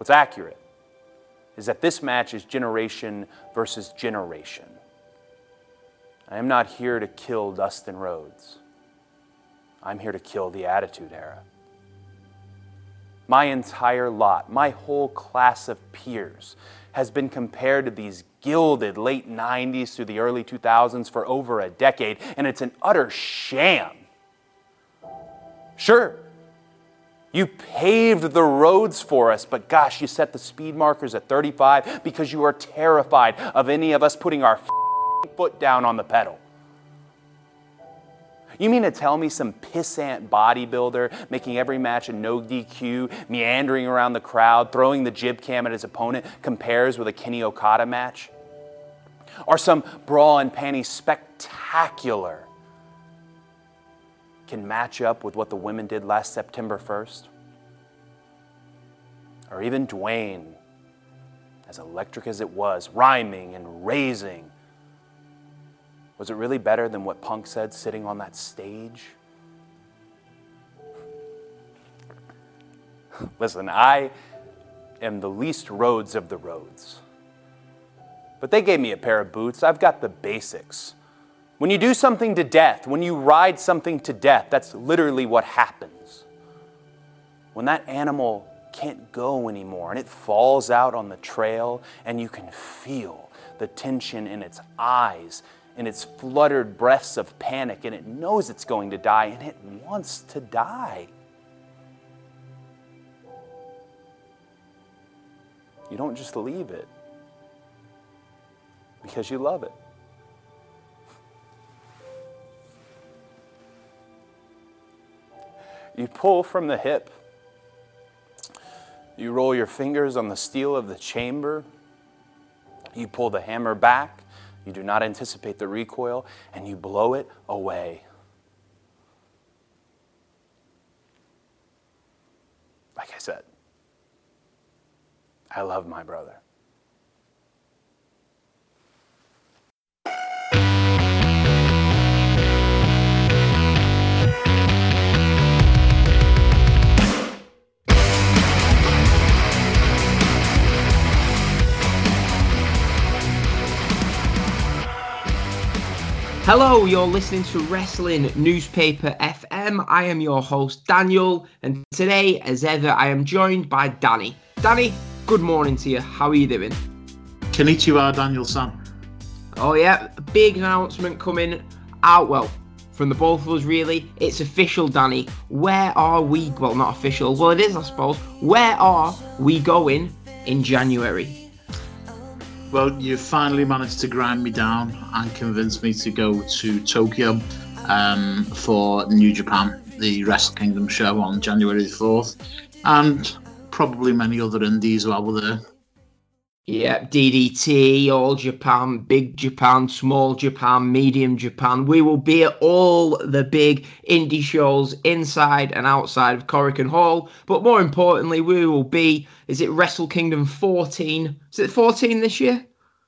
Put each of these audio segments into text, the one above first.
What's accurate is that this match is generation versus generation. I am not here to kill Dustin Rhodes. I'm here to kill the Attitude Era. My entire lot, my whole class of peers, has been compared to these gilded late 90s through the early 2000s for over a decade, and it's an utter sham. Sure, you paved the roads for us, but gosh, you set the speed markers at 35 because you are terrified of any of us putting our foot down on the pedal. You mean to tell me some pissant bodybuilder making every match a no DQ, meandering around the crowd, throwing the jib cam at his opponent compares with a Kenny Okada match? Or some bra and panties spectacular can match up with what the women did last September 1st? Or even Dwayne, as electric as it was, rhyming and raising was it really better than what Punk said sitting on that stage? Listen, I am the least Rhodes of the Rhodes. But they gave me a pair of boots. I've got the basics. When you do something to death, when you ride something to death, that's literally what happens. When that animal can't go anymore and it falls out on the trail and you can feel the tension in its eyes in its fluttered breaths of panic, and it knows it's going to die, and it wants to die. You don't just leave it because you love it. You pull from the hip. You roll your fingers on the steel of the chamber. You pull the hammer back you do not anticipate the recoil, and you blow it away. Like I said, I love my brother. Hello, you're listening to Wrestling Newspaper FM. I am your host, Daniel, and today, as ever, I am joined by Danny. Danny, good morning to you. How are you doing? Konnichiwa, Daniel San. Oh, yeah, big announcement coming out. Well, from the both of us, really. It's official, Danny. Where are we? Well, not official. Well, it is, I suppose. Where are we going in January? Well, you finally managed to grind me down and convince me to go to Tokyo um, for New Japan, the Wrestle Kingdom show on January 4th, and probably many other indies while we're there. Yeah, DDT, All Japan, Big Japan, Small Japan, Medium Japan. We will be at all the big indie shows inside and outside of Korakuen Hall. But more importantly, we will be, is it Wrestle Kingdom 14? Is it 14 this year?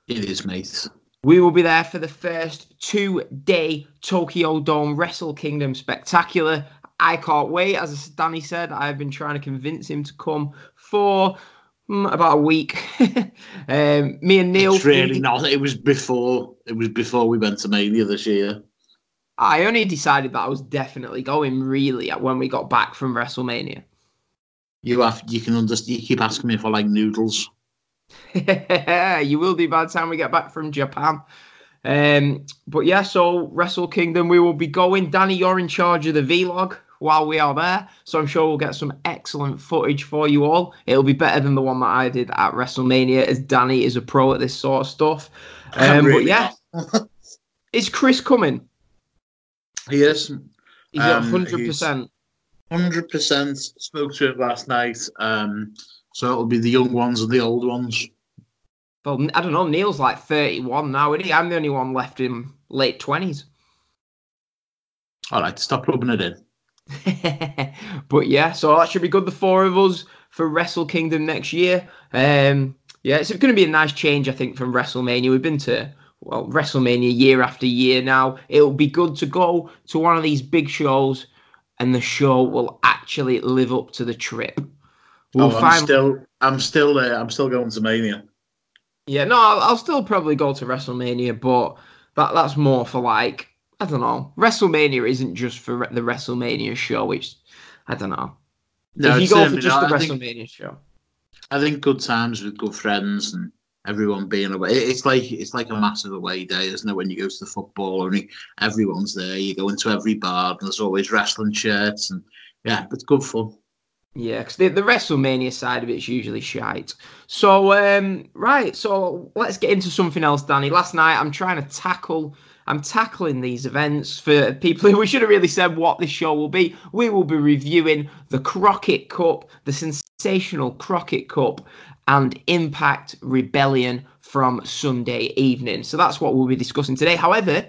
It is, mate. We will be there for the first two day Tokyo Dome Wrestle Kingdom spectacular. I can't wait. As Danny said, I've been trying to convince him to come for about a week. um, me and Neil. It's really not. It was before. It was before we went to Mania this year. I only decided that I was definitely going really when we got back from WrestleMania. You have. You can understand. You keep asking me for like noodles. you will do by the time we get back from Japan. Um, but yeah, so Wrestle Kingdom, we will be going. Danny, you're in charge of the vlog while we are there. So I'm sure we'll get some excellent footage for you all. It'll be better than the one that I did at WrestleMania, as Danny is a pro at this sort of stuff. Um, really but yeah, is Chris coming? He is. He's um, 100%. 100% spoke to him last night. Um, so it'll be the young ones and the old ones. Well, I don't know. Neil's like 31 now, isn't he? I'm the only one left in late 20s. All right, stop rubbing it in. but yeah, so that should be good. The four of us for Wrestle Kingdom next year. Um, yeah, it's going to be a nice change, I think, from WrestleMania. We've been to well WrestleMania year after year now. It'll be good to go to one of these big shows, and the show will actually live up to the trip. We'll oh, I'm still I'm still there. I'm still going to Mania. Yeah, no, I'll, I'll still probably go to WrestleMania, but that that's more for like I don't know. WrestleMania isn't just for the WrestleMania show. Which I don't know. No, if you go for just not. the I think- WrestleMania show, I think good times with good friends and everyone being away. It's like it's like a massive away day, isn't it? When you go to the football, only everyone's there. You go into every bar, and there's always wrestling shirts, and yeah, it's good fun. yeah, because the, the WrestleMania side of it's usually shite. So um, right, so let's get into something else, Danny. Last night I'm trying to tackle. I'm tackling these events for people who we should have really said what this show will be. We will be reviewing the Crockett Cup, the sensational Crockett Cup, and Impact Rebellion from Sunday evening. So that's what we'll be discussing today. However,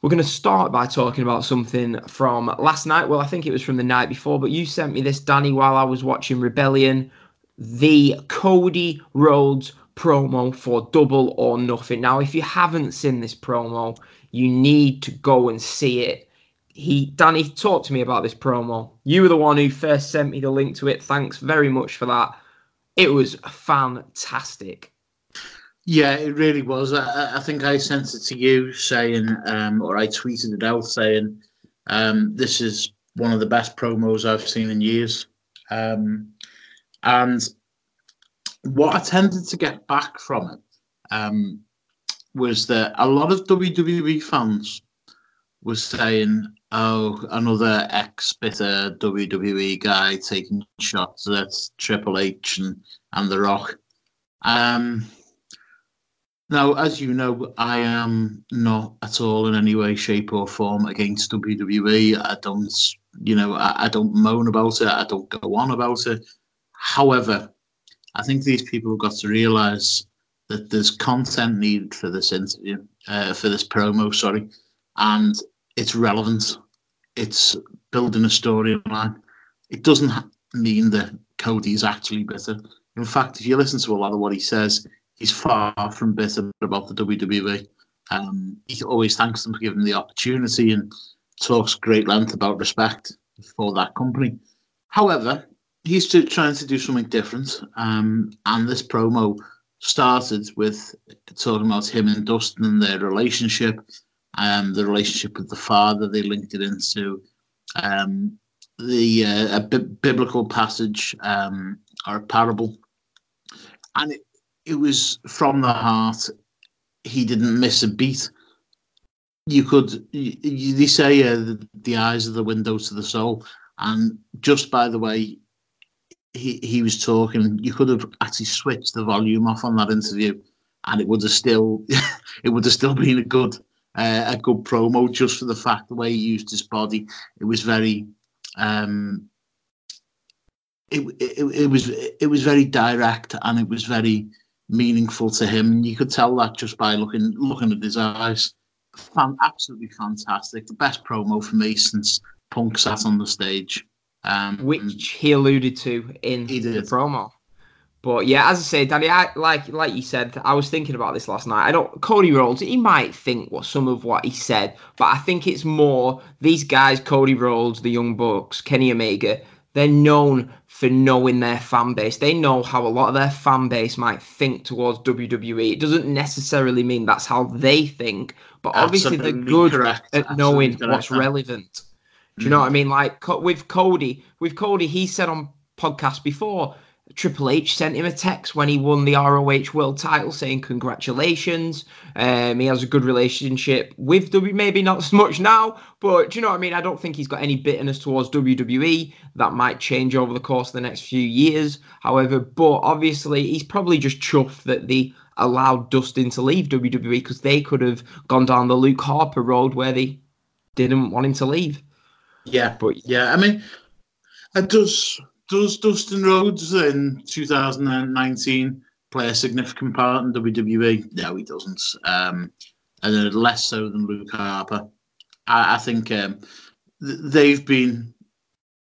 we're going to start by talking about something from last night. Well, I think it was from the night before, but you sent me this, Danny, while I was watching Rebellion. The Cody Rhodes promo for Double or Nothing. Now, if you haven't seen this promo, you need to go and see it. He, Danny, talk to me about this promo. You were the one who first sent me the link to it. Thanks very much for that. It was fantastic. Yeah, it really was. I- I, I think I sent it to you saying, um, or I tweeted it out saying, um, this is one of the best promos I've seen in years. Um, and what I tended to get back from it um, was that a lot of WWE fans were saying, oh, another ex bitter WWE guy taking shots at Triple H and, and The Rock. Um, now, as you know, I am not at all in any way, shape, or form against WWE. I don't, you know, I, I don't moan about it. I don't go on about it. However, I think these people have got to realise that there's content needed for this interview, uh, for this promo, sorry, and it's relevant. It's building a storyline. It doesn't mean that Cody's actually bitter. In fact, if you listen to a lot of what he says, he's far from bitter about the WWE. Um, he always thanks them for giving him the opportunity and talks great length about respect for that company. However, he's trying to do something different, um, and this promo started with talking about him and Dustin and their relationship, um, the relationship with the father. They linked it into um, the uh, a biblical passage um, or a parable, and it, it was from the heart. He didn't miss a beat. You could, y- y- they say, uh, the, the eyes are the window to the soul, and just by the way he he was talking, you could have actually switched the volume off on that interview, and it would have still, it would have still been a good, uh, a good promo just for the fact the way he used his body. It was very, um, it, it, it was it was very direct and it was very meaningful to him. You could tell that just by looking looking at his eyes. Fan, absolutely fantastic. The best promo for me since Punk sat on the stage. Um, which he alluded to in He the promo. But yeah, as I say, Danny, I, like like you said, I was thinking about this last night. I don't Cody Rhodes. He might think what some of what he said, but I think it's more these guys, Cody Rhodes, the Young Bucks, Kenny Omega. They're known for knowing their fan base. They know how a lot of their fan base might think towards WWE. It doesn't necessarily mean that's how they think, but obviously they're good correct. at knowing Absolutely what's correct. relevant. Do you know what I mean? Like with Cody, with Cody, he said on podcast before, Triple H sent him a text when he won the ROH World Title saying congratulations. Um, he has a good relationship with W. Maybe not so much now, but do you know what I mean? I don't think he's got any bitterness towards WWE. That might change over the course of the next few years. However, but obviously he's probably just chuffed that the allowed Dustin to leave WWE because they could have gone down the Luke Harper road where they didn't want him to leave. Yeah, But yeah. I mean, uh, does does Dustin Rhodes in 2019 play a significant part in WWE? No, he doesn't. Um, and less so than Luke Harper. I, I think um, th- they've been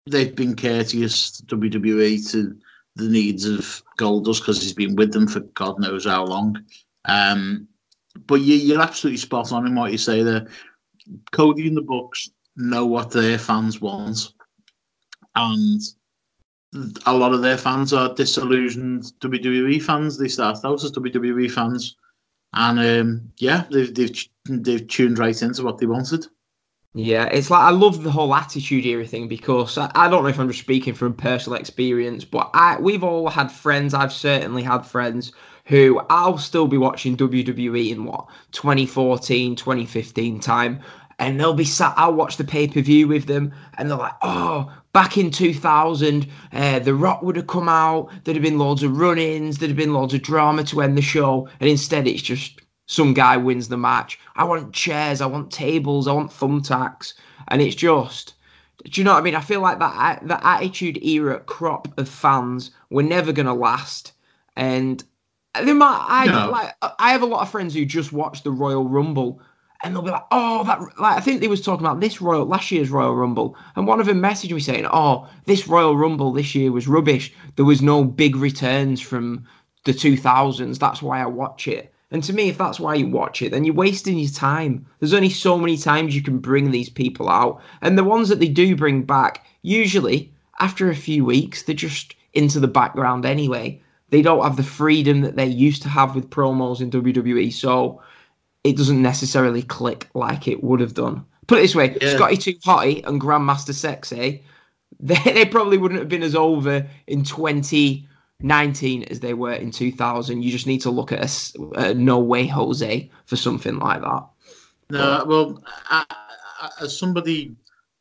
they've been courteous to WWE to the needs of Goldust because he's been with them for God knows how long. Um, but you, you're absolutely spot on in what you say there. Cody and the Bucks know what their fans want, and a lot of their fans are disillusioned WWE fans. They started out as WWE fans, and um, yeah, they've they've they've tuned right into what they wanted. Yeah, it's like I love the whole attitude era thing because I, I don't know if I'm just speaking from personal experience, but I we've all had friends. I've certainly had friends who I'll still be watching WWE in what 2014, 2015 time, and they'll be sat. I'll watch the pay per view with them, and they're like, "Oh, back in 2000, uh, The Rock would have come out. There'd have been loads of run-ins. There'd have been loads of drama to end the show, and instead, it's just some guy wins the match. I want chairs, I want tables, I want thumbtacks, and it's just. Do you know what I mean? I feel like that that attitude era crop of fans were never gonna last, and they might. I No. like. I have a lot of friends who just watch the Royal Rumble, and they'll be like, "Oh, that." Like I think they was talking about this Royal last year's Royal Rumble, and one of them messaged me saying, "Oh, this Royal Rumble this year was rubbish. There was no big returns from the 2000s. That's why I watch it." And to me, if that's why you watch it, then you're wasting your time. There's only so many times you can bring these people out. And the ones that they do bring back, usually after a few weeks, they're just into the background anyway. They don't have the freedom that they used to have with promos in WWE. So it doesn't necessarily click like it would have done. Put it this way Yeah. Scotty Too Hotty and Grandmaster Sexy, they, they probably wouldn't have been as over in 2019 as they were in 2000. You just need to look at a, a No Way Jose for something like that. No, well, I, I, as somebody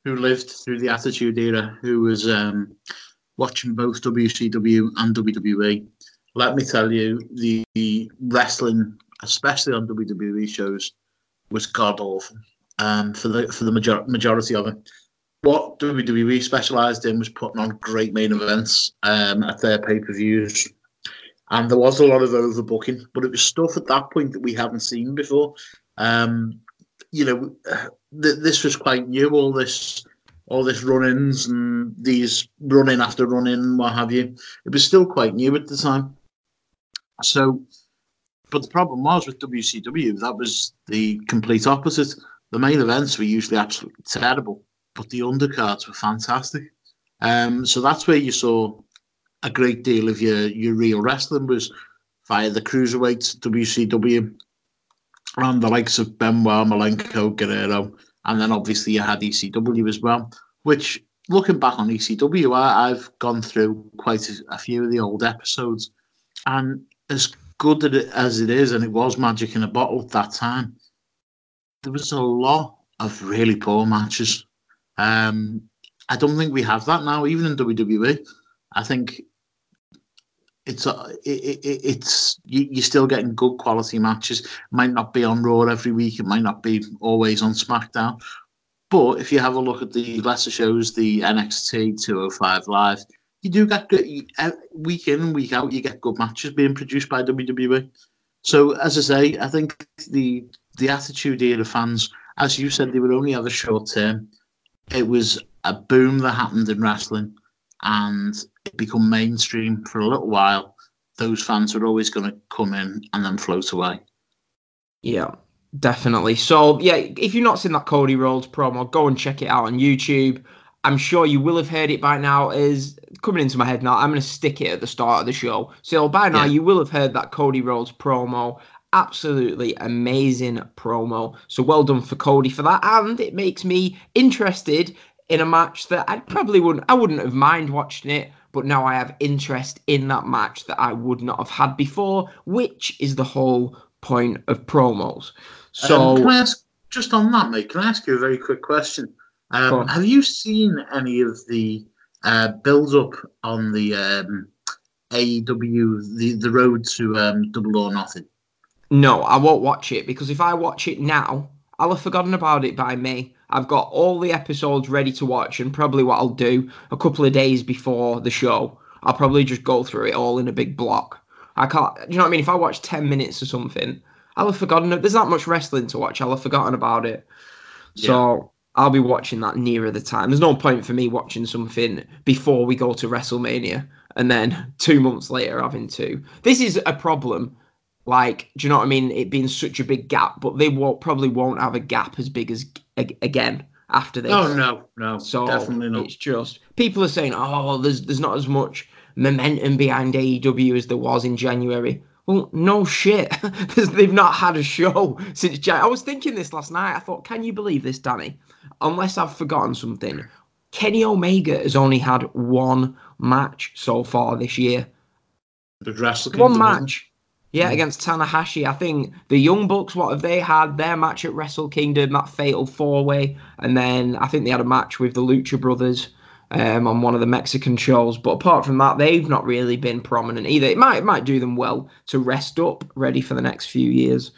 who lived through the Attitude Era, who was um, watching both WCW and WWE, let me tell you, the wrestling, especially on WWE shows, was god awful. Um, for the for the major- majority of it, what WWE specialised in was putting on great main events um, at their pay per views, and there was a lot of overbooking, but it was stuff at that point that we haven't seen before. Um, you know, th- this was quite new. All this, all this run-ins and these run-in after run-in, what have you. It was still quite new at the time. So, but the problem was with WCW that was the complete opposite. The main events were usually absolutely terrible, but the undercards were fantastic. Um, so that's where you saw a great deal of your your real wrestling was via the cruiserweights, WCW, and the likes of Benoit, Malenko, Guerrero, and then obviously you had ECW as well. Which, looking back on ECW, I, I've gone through quite a, a few of the old episodes, and as good as it is, and it was magic in a bottle at that time, there was a lot of really poor matches. Um, I don't think we have that now, even in WWE. I think it's uh, it, it, it's you, you're still getting good quality matches. Might not be on Raw every week. It might not be always on SmackDown. But if you have a look at the lesser shows, the NXT 205 Live, you do get good eh, week in and week out. You get good matches being produced by WWE. So as I say, I think the the Attitude Era of fans, as you said, they were only have a short term. It was a boom that happened in wrestling, and it become mainstream for a little while. Those fans are always going to come in and then float away. Yeah, definitely. So yeah, if you've not seen that Cody Rhodes promo, go and check it out on YouTube. I'm sure you will have heard it by now. Is coming into my head now. I'm going to stick it at the start of the show. So by now Yeah. you will have heard that Cody Rhodes promo. Absolutely amazing promo. So well done for Cody for that, and it makes me interested in a match that I probably wouldn't. I wouldn't have mind watching it, but now I have interest in that match that I would not have had before, which is the whole point of promos. So Um, can I ask just on that, mate? Can I ask you a very quick question? Um, have you seen any of the uh, build up on the um, AEW, the the road to um, Double or Nothing? No, I won't watch it because if I watch it now, I'll have forgotten about it by May. I've got all the episodes ready to watch, and probably what I'll do a couple of days before the show, I'll probably just go through it all in a big block. I can't, you know what I mean? If I watch 10 minutes or something, I'll have forgotten it. There's not much wrestling to watch, I'll have forgotten about it. So I'll be watching that nearer the time. There's no point for me watching something before we go to WrestleMania and then two months later having to. This is a problem like do you know what i mean it being such a big gap but they won't probably won't have a gap as big as again after this. Oh no, no, So definitely not. it's just people are saying, "Oh, there's there's not as much momentum behind AEW as there was in January." Well, no shit. They've not had a show since Jan. I was thinking this last night. I thought, can you believe this, Danny? Unless I've forgotten something, Kenny Omega has only had one match so far this year. The Wrestle One Kingdom, wasn't match. Yeah, Mm. against Tanahashi. I think the Young Bucks, what have they had? Their match at Wrestle Kingdom, that fatal four way. And then I think they had a match with the Lucha Brothers um, on one of the Mexican shows. But apart from that, they've not really been prominent either. It might, it might do them well to rest up, ready for the next few years.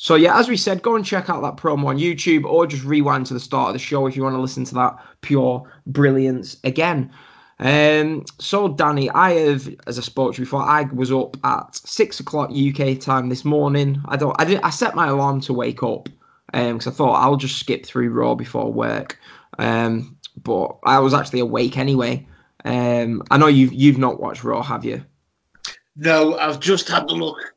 So yeah, as we said, go and check out that promo on YouTube or just rewind to the start of the show if you want to listen to that pure brilliance again. Um, so Danny, I have, as I spoke to before, I was up at six o'clock UK time this morning. I don't, I did, I set my alarm to wake up because I thought I'll just skip through Raw before work. Um, but I was actually awake anyway. Um, I know you've you've not watched Raw, have you? No, I've just had a look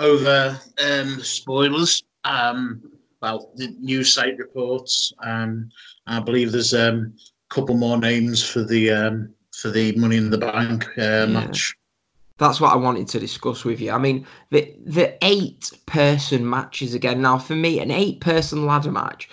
over um, spoilers. Um, well, the news site reports. Um, I believe there's um, a couple more names for the um, for the Money in the Bank uh, match. That's what I wanted to discuss with you. I mean, the the eight person matches again. Now, for me, an eight person ladder match,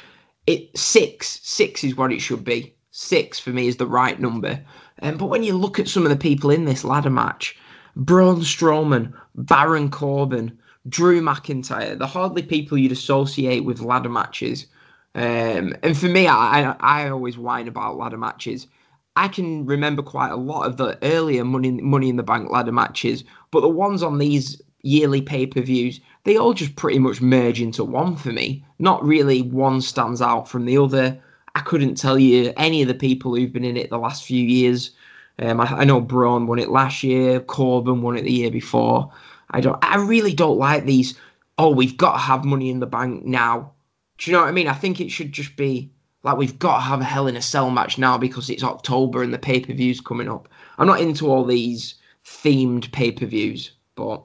it six six is what it should be. Six for me is the right number. Um, but when you look at some of the people in this ladder match, Braun Strowman, Baron Corbin, Drew McIntyre, they're hardly people you'd associate with ladder matches. Um, and for me, I, I always whine about ladder matches. I can remember quite a lot of the earlier Money Money in the Bank ladder matches, but the ones on these yearly pay per views, they all just pretty much merge into one for me. Not really one stands out from the other. I couldn't tell you any of the people who've been in it the last few years. Um, I, I know Braun won it last year, Corbin won it the year before. I don't. I really don't like these. Oh, we've got to have Money in the Bank now. Do you know what I mean? I think it should just be like we've got to have a Hell in a Cell match now because it's October and the pay per views coming up. I'm not into all these themed pay per views, but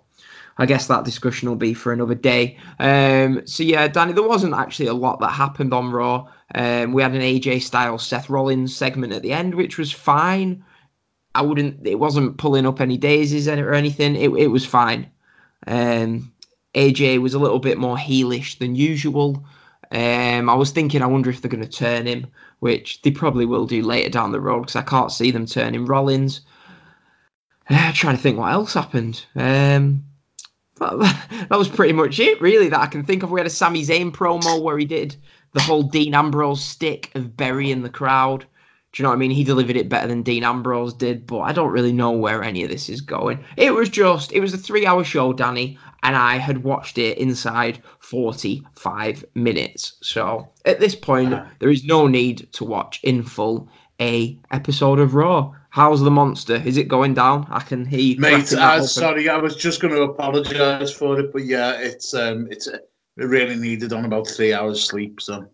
I guess that discussion will be for another day. Um, so yeah, Danny, there wasn't actually a lot that happened on Raw. Um, we had an AJ Styles Seth Rollins segment at the end, which was fine. I wouldn't. It wasn't pulling up any daisies or anything. It it was fine. Um, AJ was a little bit more heelish than usual. Um, I was thinking, I wonder if they're going to turn him, which they probably will do later down the road because I can't see them turning Rollins. Uh, trying to think what else happened. Um, that, that was pretty much it, really, that I can think of. We had a Sami Zayn promo where he did the whole Dean Ambrose stick of burying the crowd. Do you know what I mean? He delivered it better than Dean Ambrose did, but I don't really know where any of this is going. It was just, it was a three hour show, Danny, and I had watched it inside 45 minutes. So at this point, there is no need to watch in full a episode of Raw. How's the monster? Is it going down? I can hear you. Mate, cracking that open. sorry, I was just going to apologise for it, but yeah, it's um, it's it really needed on about three hours sleep. So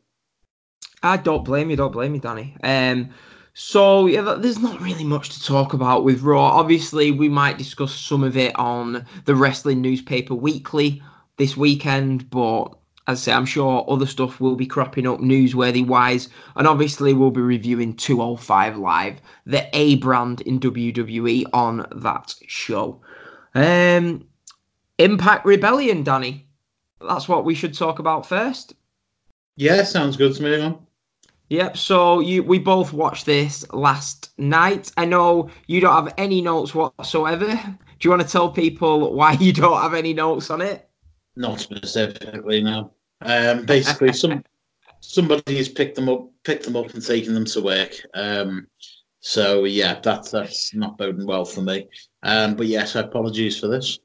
I don't blame you. Don't blame you, Danny. Um, so yeah, there's not really much to talk about with Raw. Obviously, we might discuss some of it on the Wrestling Newspaper Weekly this weekend, but as I say, I'm sure other stuff will be cropping up newsworthy wise, and obviously we'll be reviewing 205 Live, the A brand in WWE on that show. Um, Impact Rebellion, Danny. That's what we should talk about first. yeah, sounds good to me. Man. Yep. So you, we both watched this last night. I know you don't have any notes whatsoever. Do you want to tell people why you don't have any notes on it? Not specifically, no. Um, basically, some somebody has picked them up, picked them up, and taken them to work. Um, so yeah, that's that's not boding well for me. Um, but yes, apologies for this.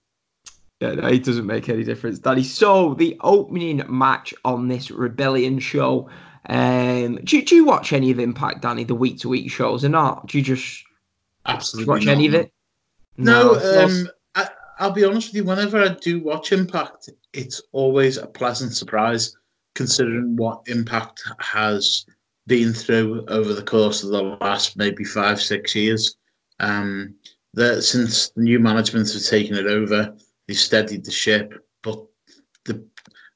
Yeah, no, it doesn't make any difference, Daddy. So the opening match on this Rebellion show. Um, do, do you watch any of Impact, Danny? The week to week shows or not? Do you just Absolutely. watch not, any of it? No, so- um, I, I'll be honest with you. Whenever I do watch Impact, it's always a pleasant surprise, considering what Impact has been through over the course of the last maybe five, six years. Um, that since the new management have taken it over, they've steadied the ship, but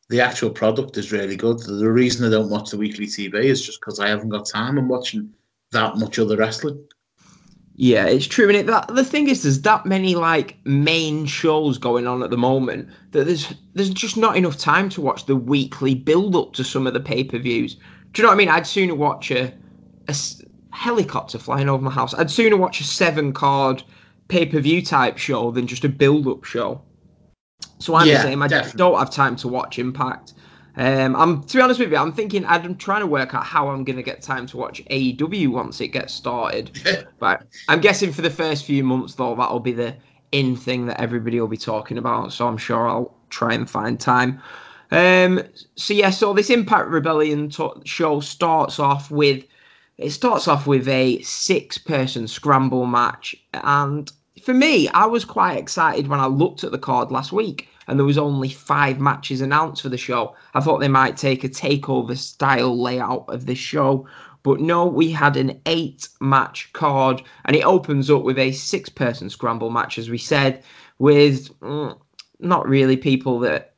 the actual product is really good. The reason I don't watch the weekly TV is just because I haven't got time. I'm watching that much other wrestling. Yeah, it's true. And it, that, the thing is, there's that many like main shows going on at the moment that there's there's just not enough time to watch the weekly build up to some of the pay per views. Do you know what I mean? I'd sooner watch a, a helicopter flying over my house. I'd sooner watch a seven card pay per view type show than just a build up show. So I'm yeah, the same. I definitely. don't have time to watch Impact. Um, I'm to be honest with you, I'm thinking I'm trying to work out how I'm going to get time to watch AEW once it gets started. but I'm guessing for the first few months though, that'll be the in thing that everybody will be talking about. So I'm sure I'll try and find time. Um, so yeah, so this Impact Rebellion to- show starts off with it starts off with a six-person scramble match, and for me, I was quite excited when I looked at the card last week and there was only five matches announced for the show. I thought they might take a takeover style layout of this show, but no, we had an eight match card and it opens up with a six person scramble match, as we said, with mm, not really people that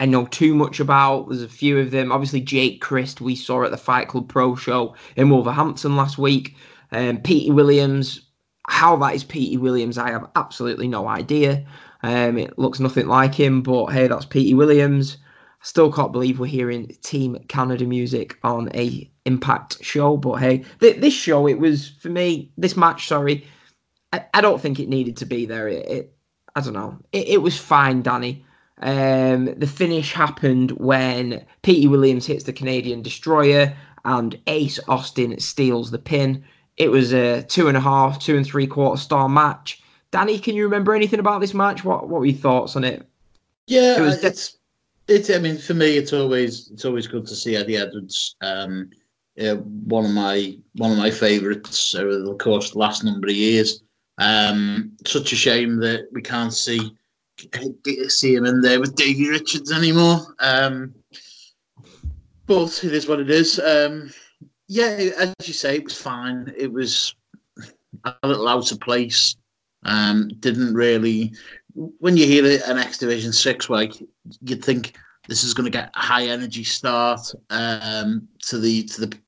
I know too much about. There's a few of them. Obviously, Jake Crist, we saw at the Fight Club Pro show in Wolverhampton last week. Um, Pete Williams, how that is Petey Williams, I have absolutely no idea. Um, it looks nothing like him, but hey, that's Petey Williams. I still can't believe we're hearing Team Canada music on a Impact show, but hey, th- this show it was for me. This match, sorry, I, I don't think it needed to be there. It, it I don't know. It, it was fine, Danny. Um, the finish happened when Petey Williams hits the Canadian Destroyer and Ace Austin steals the pin. It was a two and a half, two and three quarter star match. Danny, can you remember anything about this match? What What were your thoughts on it? Yeah, it was it's it's. I mean, for me, it's always it's always good to see Eddie Edwards. Um, yeah, one of my one of my favourites over the course of the last number of years. Um, such a shame that we can't see see him in there with Davey Richards anymore. Um, but it is what it is. Um, yeah, as you say, it was fine. It was a little out of place. Um, didn't really. When you hear an X Division six like you'd think this is going to get a high energy start um, to the to the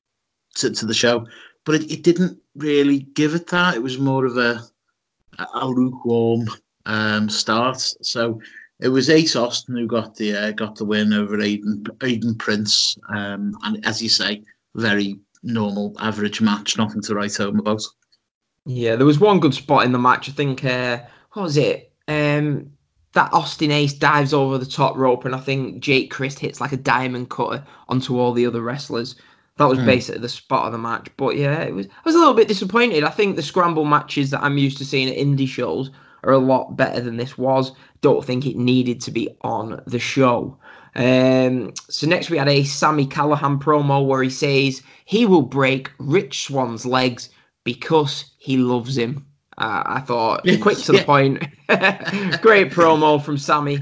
to, to the show, but it, it, didn't really give it that. It was more of a a lukewarm um, start. So it was Ace Austin who got the uh, got the win over Aiden Aiden Prince, um, and as you say, very normal average match, nothing to write home about. Yeah, there was one good spot in the match. I think uh, what was it? Um, that Austin Ace dives over the top rope, and I think Jake Crist hits like a diamond cutter onto all the other wrestlers. That was mm. basically the spot of the match. But yeah, it was. I was a little bit disappointed. I think the scramble matches that I'm used to seeing at indie shows are a lot better than this was. Don't think it needed to be on the show. Um, so next we had a Sami Callihan promo where he says he will break Rich Swann's legs because he loves him. Uh, I thought quick to the point. Great promo from Sammy.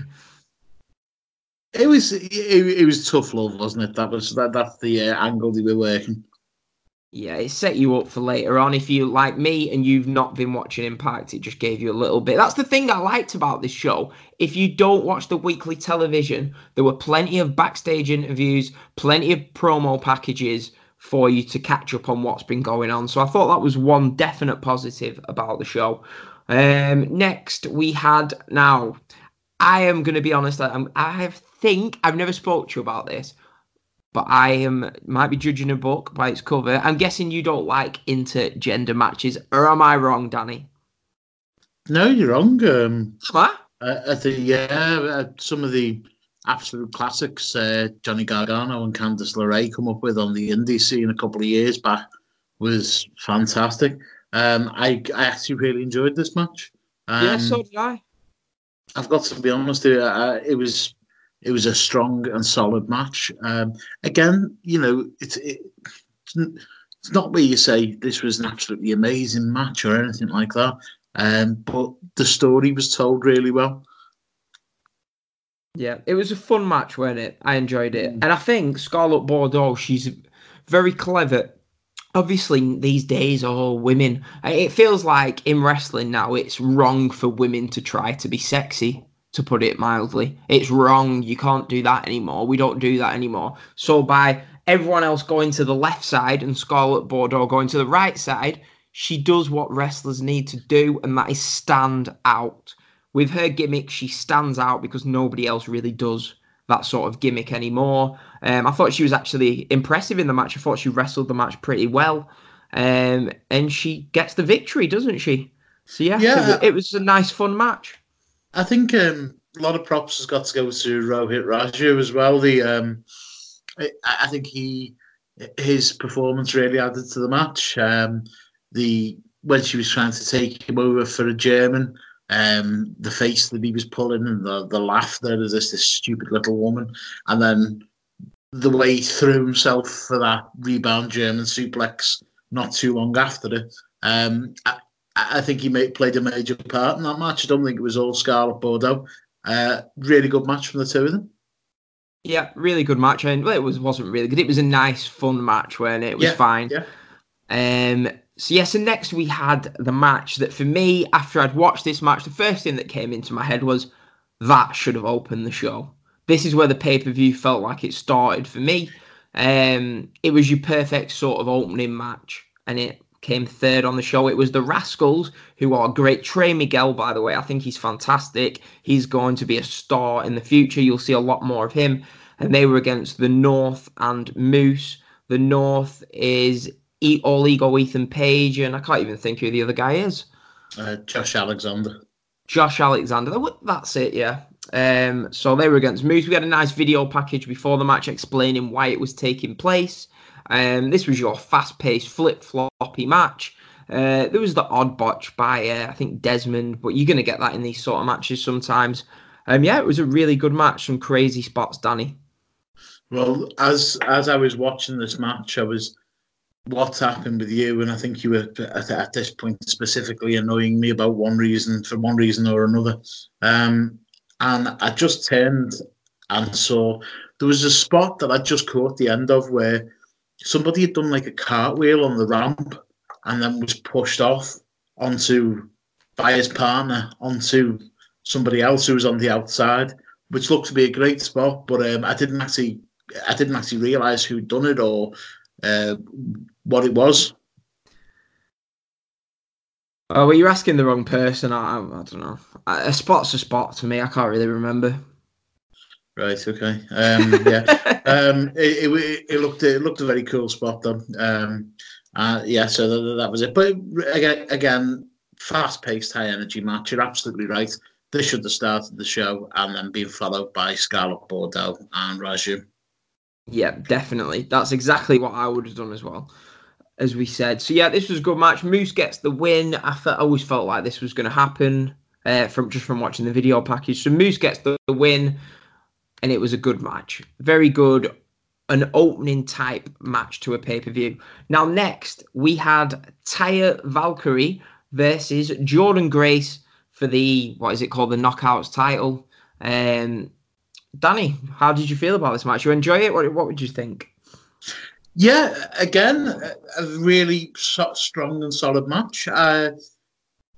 It was it, it, was tough love, wasn't it? That was that that's the uh, angle they were working. Yeah, it set you up for later on. If you like me and you've not been watching Impact, it just gave you a little bit. That's the thing I liked about this show. If you don't watch the weekly television, there were plenty of backstage interviews, plenty of promo packages for you to catch up on what's been going on. So I thought that was one definite positive about the show. Um, next, we had now. I am going to be honest. I'm, I think I've never spoke to you about this, but I am might be judging a book by its cover. I'm guessing you don't like intergender matches, or am I wrong, Danny? No, you're wrong. Um, what? Uh, I think yeah, uh, some of the absolute classics uh, Johnny Gargano and Candice LeRae come up with on the indie scene a couple of years back was fantastic. Um, I I actually really enjoyed this match. Um, yeah, so did I. I've got to be honest, uh, it was it was a strong and solid match. Um, again, you know, it's it, it's not where you say this was an absolutely amazing match or anything like that. Um, but the story was told really well. Yeah, it was a fun match, wasn't it? I enjoyed it, mm. and I think Scarlett Bordeaux, she's very clever. Obviously, these days, oh, women. It feels like in wrestling now, it's wrong for women to try to be sexy to put it mildly. It's wrong. You can't do that anymore. We don't do that anymore. So by everyone else going to the left side and Scarlett Bordeaux going to the right side, she does what wrestlers need to do, and that is stand out. With her gimmick, she stands out because nobody else really does that sort of gimmick anymore. Um, I thought she was actually impressive in the match. I thought she wrestled the match pretty well. Um, and she gets the victory, doesn't she? So, yeah, Yeah. It, was, it was a nice, fun match. I think um, a lot of props has got to go to Rohit Raju as well. The um, I, think he his performance really added to the match. Um, the when she was trying to take him over for a German, um, the face that he was pulling and the the laughter as this this stupid little woman, and then the way he threw himself for that rebound German suplex not too long after it. Um, I think he made, played a major part in that match. I don't think it was all Scarlett Bordeaux. Uh, really good match from the two of them. Yeah, really good match. And well, it was wasn't really good. It was a nice, fun match, when it? it was Yeah, fine. yeah. Um. So yes, and next we had the match that for me, after I'd watched this match, the first thing that came into my head was that should have opened the show. This is where the pay per view felt like it started for me. Um, it was your perfect sort of opening match, and it came third on the show. It was the Rascals, who are great. Trey Miguel, by the way, I think he's fantastic. He's going to be a star in the future. You'll see a lot more of him. And they were against the North and Moose. The North is E- All Ego Ethan Page, and I can't even think who the other guy is. Uh, Josh Alexander. Josh Alexander. That's it, yeah. Um, so they were against Moose. We had a nice video package before the match explaining why it was taking place. Um, this was your fast-paced, flip-floppy match. Uh, there was the odd botch by uh, I think Dezmond, but you're gonna get that in these sort of matches sometimes. Um, yeah, it was a really good match. Some crazy spots, Danny. Well, as as I was watching this match, I was what's happened with you, and I think you were at, at this point specifically annoying me about one reason for one reason or another. Um, and I just turned and saw there was a spot that I just caught the end of where somebody had done like a cartwheel on the ramp and then was pushed off onto by his partner onto somebody else who was on the outside, which looked to be a great spot. But um, I didn't actually, I didn't actually realise who'd done it or uh, what it was. Oh, well, you're asking the wrong person. I, I, I don't know. A spot's a spot to me. I can't really remember. Right. Okay. Um, yeah. um, it, it, it looked it looked a very cool spot though. Um, uh, yeah. So that, that was it. But again, again, fast paced, high energy match. You're absolutely right. This should have started the show and then been followed by Scarlett Bordeaux and Raju. Yeah, definitely. That's exactly what I would have done as well, as we said. So yeah, this was a good match. Moose gets the win. I, fe- I always felt like this was going to happen uh, from just from watching the video package. So Moose gets the, the win, and it was a good match. Very good, an opening type match to a pay per view. Now next we had Taya Valkyrie versus Jordynne Grace for the what is it called the Knockouts title. Um, Danny, how did you feel about this match? You enjoy it? What, what would you think? Yeah, again, a- really strong and solid match. Uh,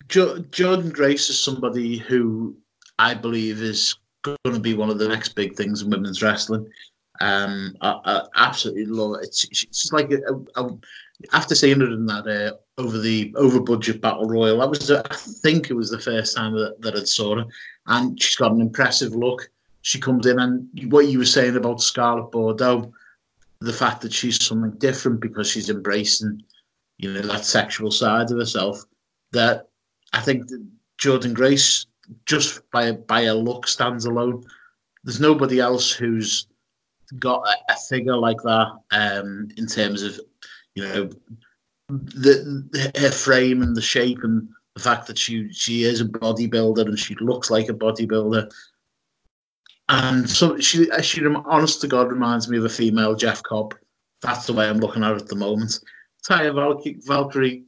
jo- Jordynne Grace is somebody who I believe is going to be one of the next big things in women's wrestling. Um, I, I absolutely love it. It's, it's like a, a, after seeing her in that uh, over the over budget battle royal, that was I think it was the first time that, that I saw her, and she's got an impressive look. She comes in, and what you were saying about Scarlett Bordeaux, the fact that she's something different because she's embracing, you know, that sexual side of herself. That I think that Jordynne Grace, just by by her look, stands alone. There's nobody else who's got a, a figure like that um, in terms of, you know, the, the her frame and the shape and the fact that she she is a bodybuilder and she looks like a bodybuilder. And so she, she, honest to God, reminds me of a female Jeff Cobb. That's the way I'm looking at it at the moment. Taya Valkyrie,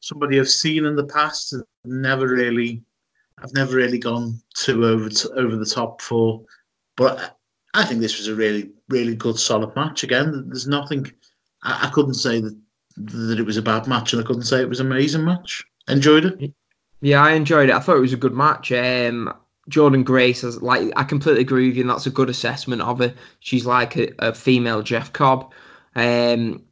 somebody I've seen in the past, never really, I've never really gone too over to, over the top for. But I think this was a really, really good, solid match. Again, there's nothing. I, I couldn't say that that it was a bad match, and I couldn't say it was an amazing match. Enjoyed it. Yeah, I enjoyed it. I thought it was a good match. Um, Jordynne Grace, as like I completely agree with you, and that's a good assessment of her. She's like a, a female Jeff Cobb. Um,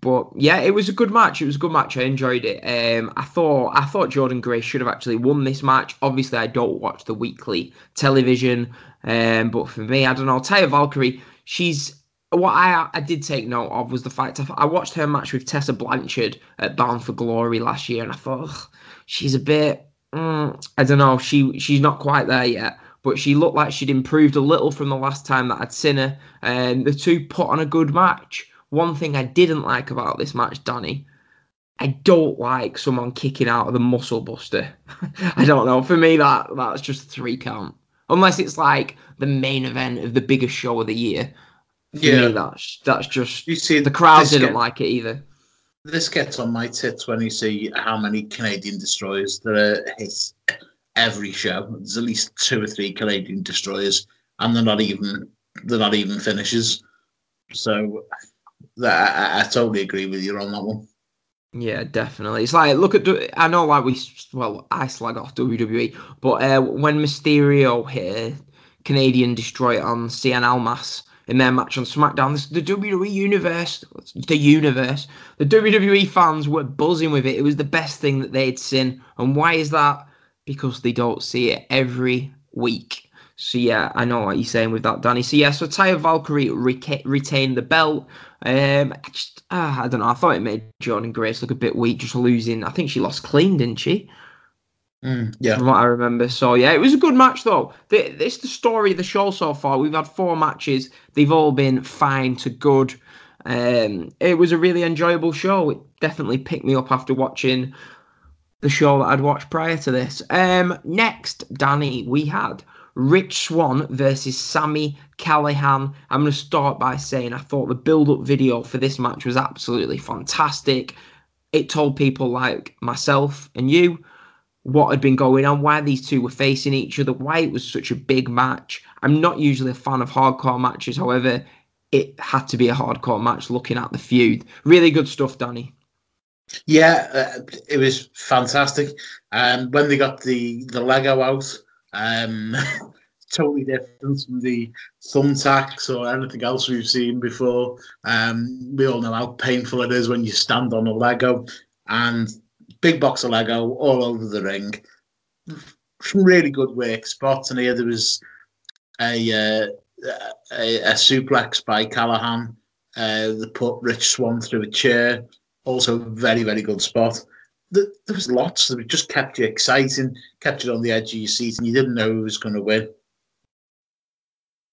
but yeah, it was a good match. It was a good match. I enjoyed it. Um, I thought I thought Jordynne Grace should have actually won this match. Obviously, I don't watch the weekly television, um, but for me, I don't know. Taya Valkyrie, she's what I I did take note of was the fact I watched her match with Tessa Blanchard at Bound for Glory last year, and I thought she's a bit. Mm, I don't know. She she's not quite there yet but she looked like she'd improved a little from the last time that I'd seen her. And the two put on a good match. One thing I didn't like about this match, Danny, I don't like someone kicking out of the muscle buster. I don't know. For me, that that's just three count. Unless it's like the main event of the biggest show of the year. For yeah, me, that's that's just you see the crowd didn't get, like it either. This gets on my tits when you see how many Canadian destroyers there are hit every show. There's at least two or three Canadian destroyers, and they're not even they're not even finishes. So that I, I, totally agree with you on that one. Yeah, definitely. It's like look at I know like we well I slag off WWE, but uh, when Mysterio hit Canadian Destroyer on Cien Almas in their match on SmackDown, this, the WWE universe, the universe, the WWE fans were buzzing with it. It was the best thing that they'd seen, and why is that? Because they don't see it every week. So yeah, I know what you're saying with that, Danny. So yeah, so Taya Valkyrie re- retained the belt. Um, I just uh, I don't know. I thought it made Jordynne Grace look a bit weak, just losing. I think she lost clean, didn't she? Mm, yeah, from what I remember. So yeah, it was a good match though. It's the story of the show so far. We've had four matches. They've all been fine to good. Um, it was a really enjoyable show. It definitely picked me up after watching the show that I'd watched prior to this. Um, next, Danny, we had Rich Swann versus Sami Callihan. I'm going to start by saying I thought the build up video for this match was absolutely fantastic. It told people like myself and you what had been going on, why these two were facing each other, why it was such a big match. I'm not usually a fan of hardcore matches, however, it had to be a hardcore match looking at the feud. Really good stuff, Danny. Yeah, uh, it was fantastic. And um, when they got the the Lego out, um, totally different from the thumbtacks or anything else we've seen before. Um, we all know how painful it is when you stand on a Lego and big box of Lego all over the ring. Some really good work spots, and here there was a uh, a, a, suplex by Callihan uh, that put Rich Swann through a chair. Also, very very good spot there was lots that just kept you exciting, kept you on the edge of your seat, and you didn't know who was going to win.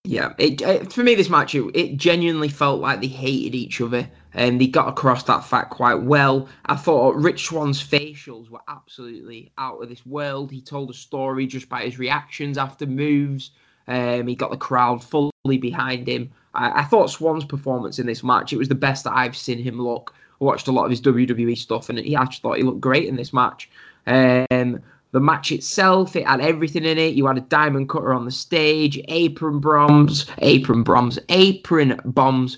Yeah, it, it, for me this match it, it, genuinely felt like they hated each other, and they got across that fact quite well. I thought Rich Swann's facials were absolutely out of this world. He told a story just by his reactions after moves. Um, he got the crowd fully behind him. I, I thought Swann's performance in this match it was the best that I've seen him look watched a lot of his WWE stuff, and he actually thought he looked great in this match. Um, the match itself, it had everything in it. You had a diamond cutter on the stage, apron bombs, apron bombs, apron bombs.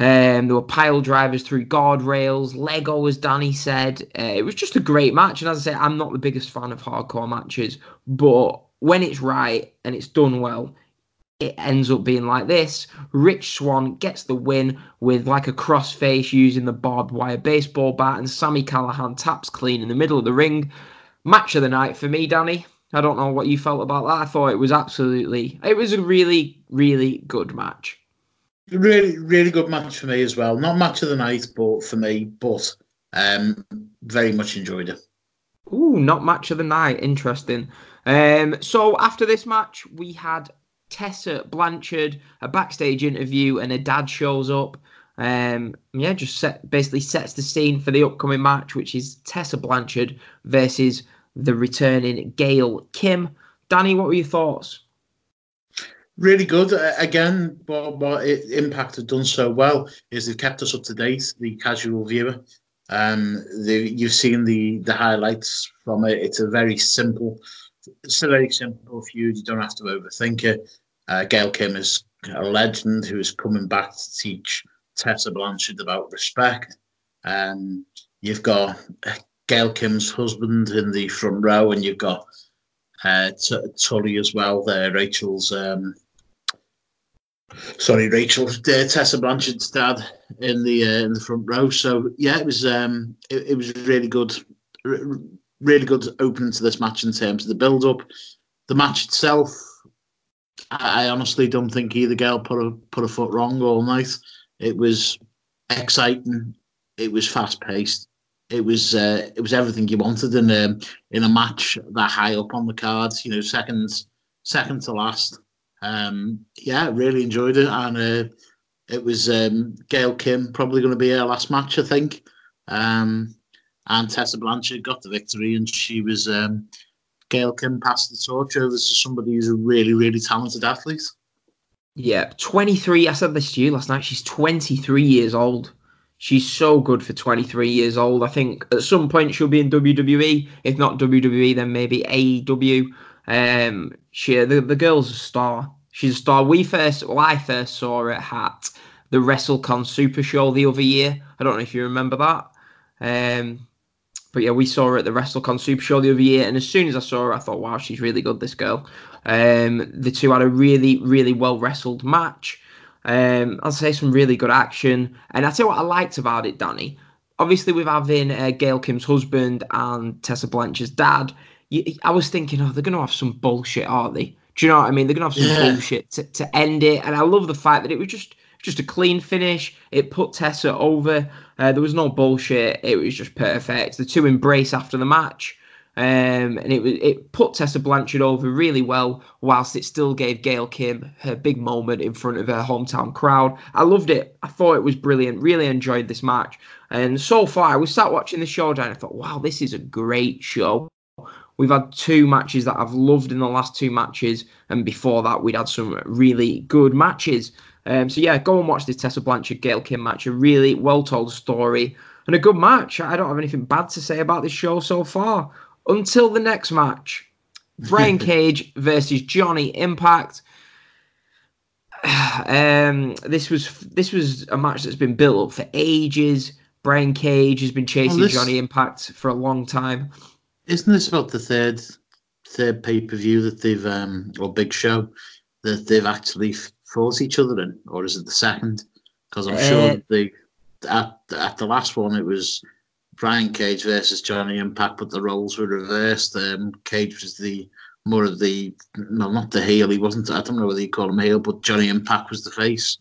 Um, there were pile drivers through guardrails, Lego, as Danny said. Uh, it was just a great match. And as I say, I'm not the biggest fan of hardcore matches, but when it's right and it's done well, it ends up being like this. Rich Swann gets the win with like a crossface using the barbed wire baseball bat, and Sami Callihan taps clean in the middle of the ring. Match of the night for me, Danny. I don't know what you felt about that. I thought it was absolutely, it was a really, really good match. Really, really good match for me as well. Not match of the night, but for me, but um, very much enjoyed it. Ooh, not match of the night. Interesting. Um, so after this match, we had Tessa Blanchard, a backstage interview, and her dad shows up. Um, yeah, just set, basically sets the scene for the upcoming match, which is Tessa Blanchard versus the returning Gail Kim. Danny, what were your thoughts? Really good. Again, what, what Impact have done so well is they've kept us up to date, the casual viewer. Um, you've seen the the highlights from it. It's a very simple it's a very simple feud. You don't have to overthink it. Uh, Gail Kim is a legend who is coming back to teach Tessa Blanchard about respect. Um, you've got Gail Kim's husband in the front row, and you've got uh, T- Tully as well. There, Rachel's. Um, sorry, Rachel, uh, Tessa Blanchard's dad in the uh, in the front row. So yeah, it was um, it, it was really good, really good opening to this match in terms of the build up. The match itself, I, honestly don't think either girl put a put a foot wrong all night. It was exciting. It was fast paced. It was uh, it was everything you wanted in a in a match that high up on the cards. You know, seconds second to last. Um, yeah, really enjoyed it, and uh, it was um, Gail Kim probably going to be her last match, I think. Um, and Tessa Blanchard got the victory, and she was um, Gail Kim passed the torch over to somebody who's a really, really talented athlete. Yeah, 23. I said this to you last night. She's 23 years old. She's so good for 23 years old. I think at some point she'll be in WWE. If not WWE, then maybe AEW. Um, she the, the girl's a star. She's a star. We first, well, I first saw her at the WrestleCon Super Show the other year. I don't know if you remember that. Um, but yeah, we saw her at the WrestleCon Super Show the other year, and as soon as I saw her, I thought, wow, she's really good. This girl. Um, the two had a really, really well wrestled match. Um, I'll say some really good action, and I tell you what I liked about it, Danny. Obviously, with having uh, Gail Kim's husband and Tessa Blanchard's dad, you, I was thinking, oh, they're going to have some bullshit, aren't they? Do you know what I mean? They're going to have some Yeah. bullshit to, to end it, and I love the fact that it was just just a clean finish. It put Tessa over. Uh, there was no bullshit. It was just perfect. The two embrace after the match. Um, and it was it put Tessa Blanchard over really well, whilst it still gave Gail Kim her big moment in front of her hometown crowd. I loved it. I thought it was brilliant. Really enjoyed this match. And so far, I was sat watching the show and I thought, wow, this is a great show. We've had two matches that I've loved in the last two matches, and before that, we'd had some really good matches. Um, so yeah, go and watch this Tessa Blanchard Gail Kim match. A really well told story and a good match. I don't have anything bad to say about this show so far. Until the next match, Brian Cage versus Johnny Impact. Um, this was this was a match that's been built up for ages. Brian Cage has been chasing this- Johnny Impact for a long time. Isn't this about the third third pay per view that they've um or big show that they've actually fought each other in, or is it the second? Because I'm sure Uh, they at at the last one it was Brian Cage versus Johnny Impact, but the roles were reversed. Um, Cage was the more of the no, not the heel. He wasn't. I don't know whether you call him heel, but Johnny Impact was the face.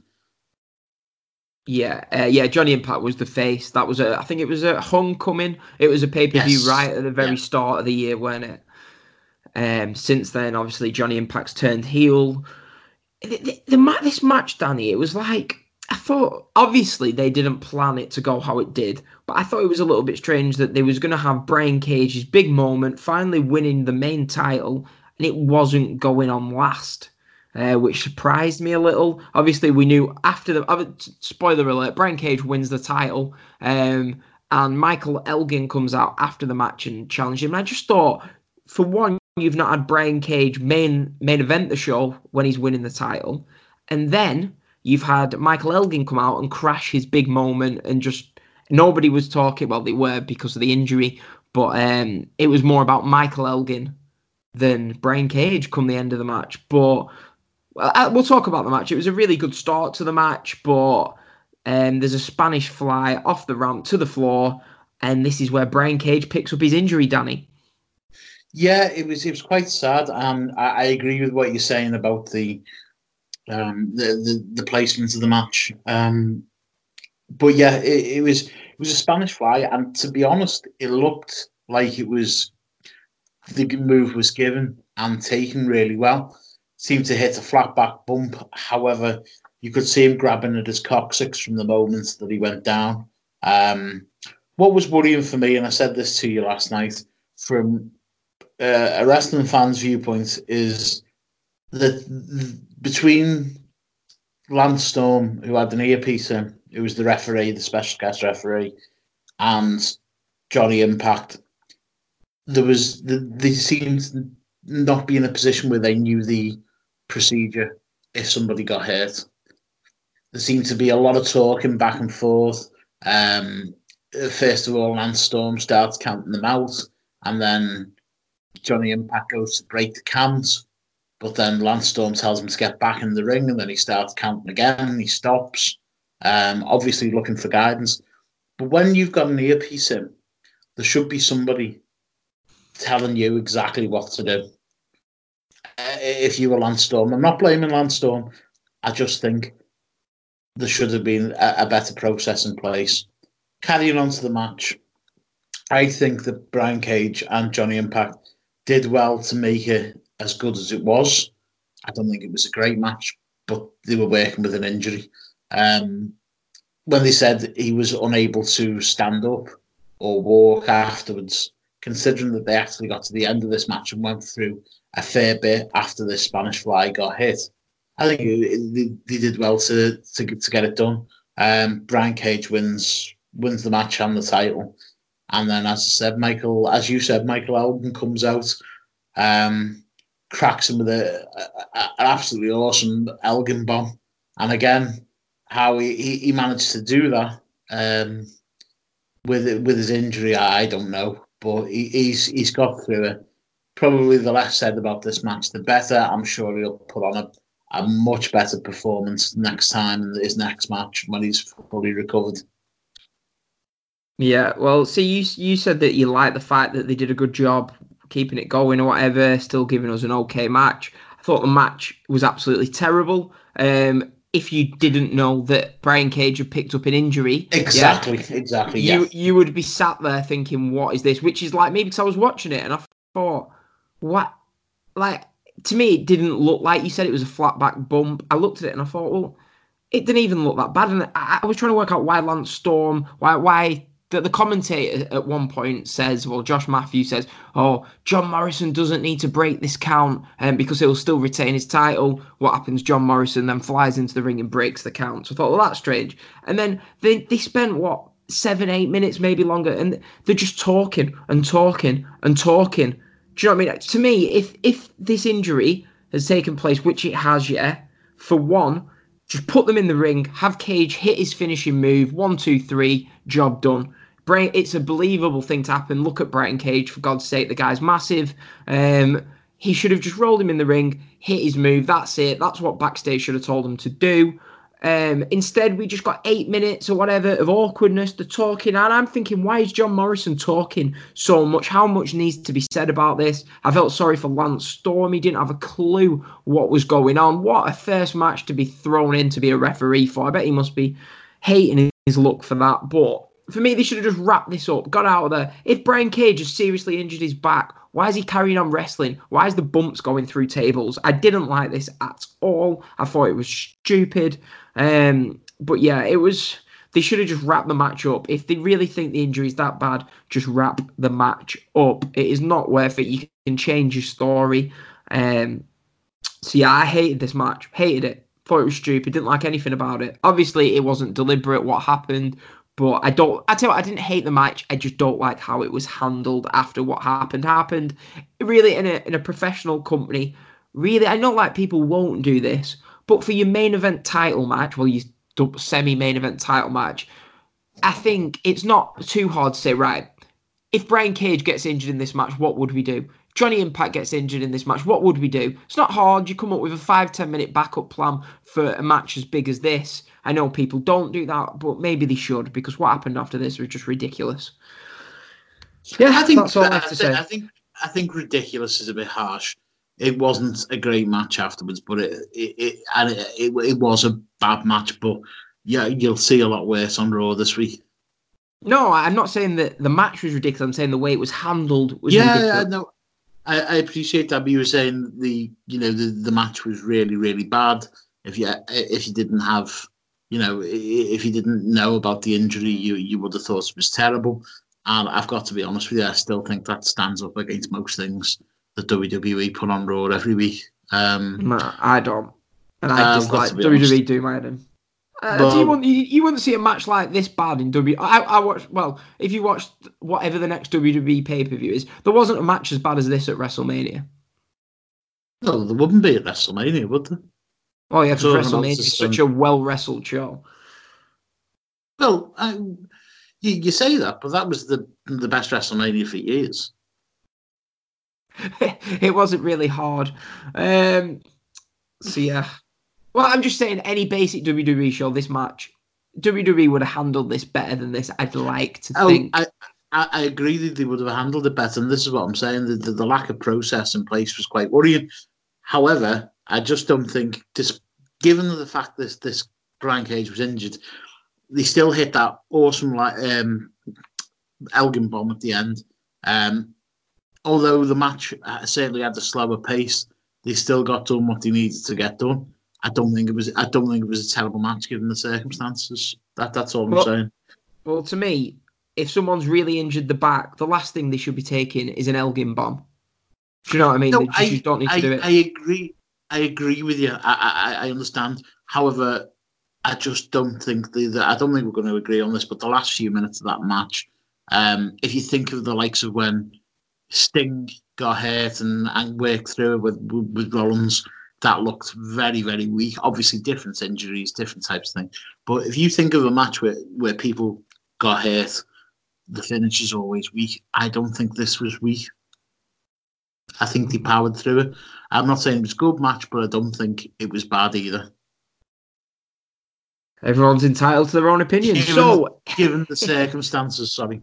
Yeah, uh, yeah. Johnny Impact was the face. That was a. I think it was a homecoming. It was a pay per view Yes. right at the very Yeah. start of the year, wasn't it? Um. Since then, obviously, Johnny Impact's turned heel. The, the, the this match, Danny, it was like I thought. Obviously, they didn't plan it to go how it did, but I thought it was a little bit strange that they was going to have Brian Cage's big moment, finally winning the main title, and it wasn't going on last uh, which surprised me a little. Obviously, we knew after the spoiler alert, Brian Cage wins the title, um, and Michael Elgin comes out after the match and challenges him. And I just thought, for one, you've not had Brian Cage main main event the show when he's winning the title, and then you've had Michael Elgin come out and crash his big moment, and just nobody was talking. Well, they were because of the injury, but um, it was more about Michael Elgin than Brian Cage come the end of the match, but. Well, we'll talk about the match. It was a really good start to the match, but um, there's a Spanish fly off the ramp to the floor, and this is where Brian Cage picks up his injury. Danny. Yeah, it was it was quite sad, and I, I agree with what you're saying about the um, the, the the placement of the match. Um, but yeah, it, it was it was a Spanish fly, and to be honest, it looked like it was the move was given and taken really well. Seemed to hit a flat back bump. However, you could see him grabbing at his coccyx from the moment that he went down. Um, what was worrying for me, and I said this to you last night, from uh, a wrestling fan's viewpoint, is that th- between Lance Storm, who had an earpiece in, who was the referee, the special guest referee, and Johnny Impact, there was they seemed not be in a position where they knew the procedure if somebody got hurt. There seemed to be a lot of talking back and forth. Um, first of all, Lance Storm starts counting them out, and then Johnny Impact goes to break the count, but then Lance Storm tells him to get back in the ring, and then he starts counting again. And he stops, um, obviously looking for guidance. But when you've got an earpiece in, there should be somebody telling you exactly what to do. Uh, if you were Lance Storm, I'm not blaming Lance Storm. I just think there should have been a, a better process in place. Carrying on to the match, I think that Brian Cage and Johnny Impact did well to make it as good as it was. I don't think it was a great match, but they were working with an injury. Um, when they said he was unable to stand up or walk afterwards, considering that they actually got to the end of this match and went through a fair bit after the Spanish fly got hit, I think they, did well to, to to get it done. Um, Brian Cage wins wins the match and the title, and then as I said, Michael, as you said, Michael Elgin comes out, um, cracks him with a, a, an absolutely awesome Elgin bomb, and again, how he, he, he managed to do that um, with with his injury, I don't know, but he, he's he's got through it. Probably the less said about this match, the better. I'm sure he'll put on a a much better performance next time in his next match when he's fully recovered. Yeah, well, see, you you said that you like the fact that they did a good job keeping it going or whatever, still giving us an okay match. I thought the match was absolutely terrible. Um, if you didn't know that Brian Cage had picked up an injury, exactly, yeah, exactly, you yeah. you would be sat there thinking, "What is this?" Which is like maybe because I was watching it and I thought, "What?" Like to me, it didn't look like you said it was a flat back bump. I looked at it and I thought, well, it didn't even look that bad. And I, I was trying to work out why Lance Storm, why why the, the commentator at one point says, well, Josh Matthews says, oh, John Morrison doesn't need to break this count um, because he'll still retain his title. What happens? John Morrison then flies into the ring and breaks the count. So I thought, well, that's strange. And then they, they spent, what, seven, eight minutes, maybe longer, and they're just talking and talking and talking do you know what I mean? To me, if if this injury has taken place, which it has, yeah, for one, just put them in the ring, have Cage hit his finishing move, one, two, three, job done. Brain, it's a believable thing to happen. Look at Brian Cage, for God's sake, the guy's massive. Um, he should have just rolled him in the ring, hit his move. That's it. That's what backstage should have told him to do. Um, instead, we just got eight minutes or whatever of awkwardness, the talking. And I'm thinking, why is John Morrison talking so much? How much needs to be said about this? I felt sorry for Lance Storm. He didn't have a clue what was going on. What a first match to be thrown in to be a referee for. I bet he must be hating his luck for that. But for me, they should have just wrapped this up, got out of there. If Brian Cage has seriously injured his back, why is he carrying on wrestling? Why is the bumps going through tables? I didn't like this at all. I thought it was stupid. Um, but yeah, it was. They should have just wrapped the match up. If they really think the injury is that bad, just wrap the match up. It is not worth it. You can change your story. Um, so yeah, I hated this match. Hated it. Thought it was stupid. Didn't like anything about it. Obviously, it wasn't deliberate what happened, but I don't. I tell you, what, I didn't hate the match. I just don't like how it was handled after what happened happened. Really, in a in a professional company, really, I know like people won't do this, but for your main event title match, well, your semi main event title match, I think it's not too hard to say, right, if Brian Cage gets injured in this match, what would we do? Johnny Impact gets injured in this match, what would we do? It's not hard. You come up with a five, 10 minute backup plan for a match as big as this. I know people don't do that, but maybe they should because what happened after this was just ridiculous. Yeah, I think that's all I have to uh, say. I think I think ridiculous is a bit harsh it wasn't a great match afterwards, but it it, it and it, it, it was a bad match. But yeah, you'll see a lot worse on Raw this week. No, I'm not saying that the match was ridiculous. I'm saying the way it was handled was yeah, ridiculous. Yeah, no, I, I appreciate that. But you were saying the you know the, the match was really really bad. If you if you didn't have you know if you didn't know about the injury, you you would have thought it was terrible. And I've got to be honest with you, I still think that stands up against most things the WWE put on Raw every week. Um, no, I don't, and I just like WWE do my head Uh, well, do you want you, you wouldn't see a match like this bad in WWE? I, I watched well. If you watched whatever the next WWE pay per view is, there wasn't a match as bad as this at WrestleMania. No, there wouldn't be at WrestleMania, would there? Oh yeah, because WrestleMania is such a well wrestled show. Well, I, you, you say that, but that was the the best WrestleMania for years. it wasn't really hard. Um, so yeah. Well, I'm just saying, any basic WWE show, this match, WWE would have handled this better than this. I'd like to Oh, think. I, I, I agree that they would have handled it better, and this is what I'm saying: the, the, the lack of process in place was quite worrying. However, I just don't think, this, given the fact that this Brian Cage was injured, they still hit that awesome like um, Elgin bomb at the end. Um, although the match uh, certainly had a slower pace, they still got done what they needed to get done. I don't think it was. I don't think it was a terrible match given the circumstances. That that's all I'm saying. well, to me, if someone's really injured the back, the last thing they should be taking is an Elgin bomb. Do you know what I mean? No, just, I, don't need to do it. I agree. I agree with you. I, I, I understand. However, I just don't think the, the I don't think we're going to agree on this. But the last few minutes of that match, um, if you think of the likes of when Sting got hurt and, and worked through it with, with Rollins, that looked very very weak. Obviously, different injuries, different types of things. But if you think of a match where where people got hurt, the finish is always weak. I don't think this was weak. I think they powered through it. I'm not saying it was a good match, but I don't think it was bad either. Everyone's entitled to their own opinion. Given- So, Given the circumstances, sorry.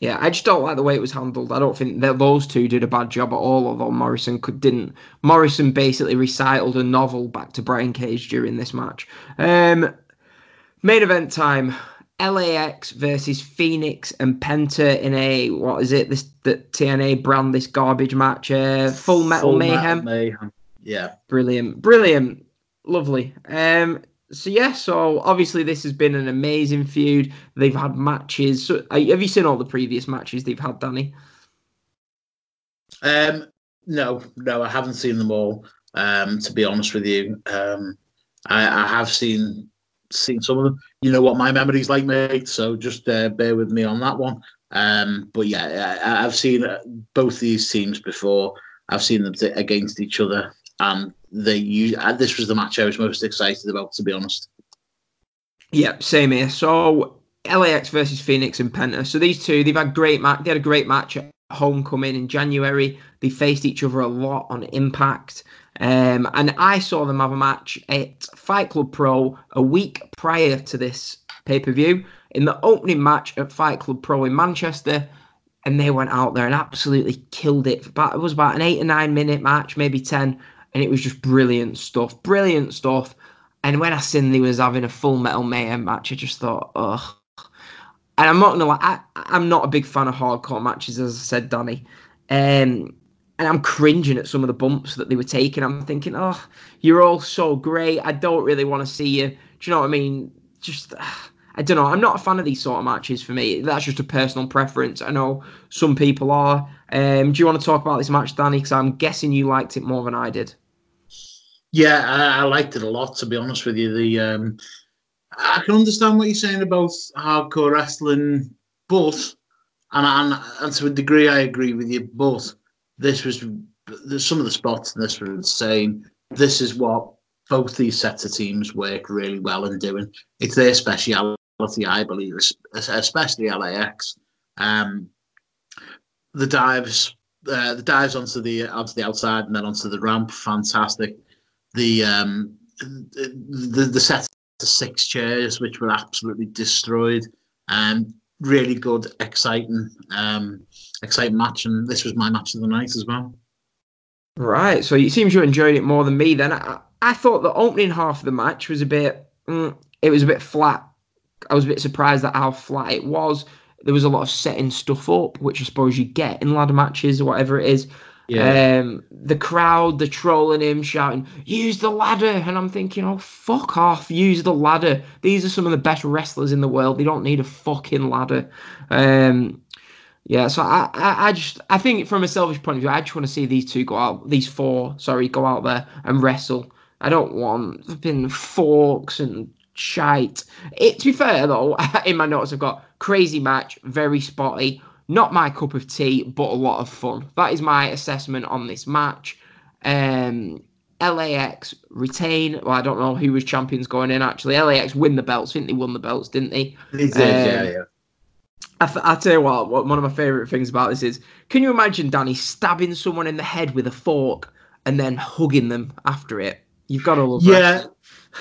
Yeah, I just don't like the way it was handled. I don't think that those two did a bad job at all, although Morrison could, didn't. Morrison basically recited a novel back to Brian Cage during this match. Um, main event time. LAX versus Phoenix and Penta in a what is it? This the TNA brand this garbage match. Uh, Full Metal Full Mayhem. Mayhem. Yeah. Brilliant, brilliant, lovely. Um, so yeah, so obviously this has been an amazing feud. They've had matches. So, uh, have you seen all the previous matches they've had, Danny? Um, no, no, I haven't seen them all. Um, to be honest with you, um, I, I have seen seen some of them. You know what my memory's like, mate. So just uh, bear with me on that one. Um, but yeah, I, I've seen both these teams before. I've seen them against each other, and they. use uh, this was the match I was most excited about, to be honest. Yeah, same here. So LAX versus Phoenix and Penta. So these two, they've had great match. They had a great match at Homecoming in January. They faced each other a lot on Impact. Um, and I saw them have a match at Fight Club Pro a week prior to this pay per view in the opening match at Fight Club Pro in Manchester. And they went out there and absolutely killed it. About, it was about an eight or nine minute match, maybe 10. And it was just brilliant stuff. Brilliant stuff. And when I seen was having a full metal mayhem match, I just thought, ugh. And I'm not gonna lie, I, I'm not a big fan of hardcore matches, as I said, Danny. Um, and I'm cringing at some of the bumps that they were taking. I'm thinking, oh, you're all so great. I don't really want to see you. Do you know what I mean? Just, I don't know. I'm not a fan of these sort of matches for me. That's just a personal preference. I know some people are. Um, do you want to talk about this match, Danny? Because I'm guessing you liked it more than I did. Yeah, I, I liked it a lot. To be honest with you, the um, I can understand what you're saying about hardcore wrestling, but and and, and to a degree, I agree with you. But this was some of the spots in this were insane. This is what both these sets of teams work really well in doing. It's their speciality, I believe, especially LAX. Um, the dives, uh, the dives onto the onto the outside and then onto the ramp, fantastic. The um, the the set of six chairs, which were absolutely destroyed, and really good, exciting, um, exciting match. And this was my match of the night as well. Right. So it seems you enjoyed it more than me. Then I, I thought the opening half of the match was a bit. Mm, it was a bit flat. I was a bit surprised at how flat it was. There was a lot of setting stuff up, which I suppose you get in ladder matches or whatever it is. Um, the crowd, the trolling him, shouting, "Use the ladder!" And I'm thinking, "Oh, fuck off! Use the ladder. These are some of the best wrestlers in the world. They don't need a fucking ladder." Um, yeah, so I, I, I just, I think from a selfish point of view, I just want to see these two go out, these four, sorry, go out there and wrestle. I don't want flipping forks and shite. It, to be fair though, in my notes I've got crazy match, very spotty, not my cup of tea, but a lot of fun. That is my assessment on this match. Um, LAX retain. Well, I don't know who was champions going in actually. LAX win the belts. I think they won the belts, didn't they? They did, Um, yeah, yeah. I, th- I tell you what, what, one of my favourite things about this is, can you imagine Danny stabbing someone in the head with a fork and then hugging them after it? You've got to love yeah. that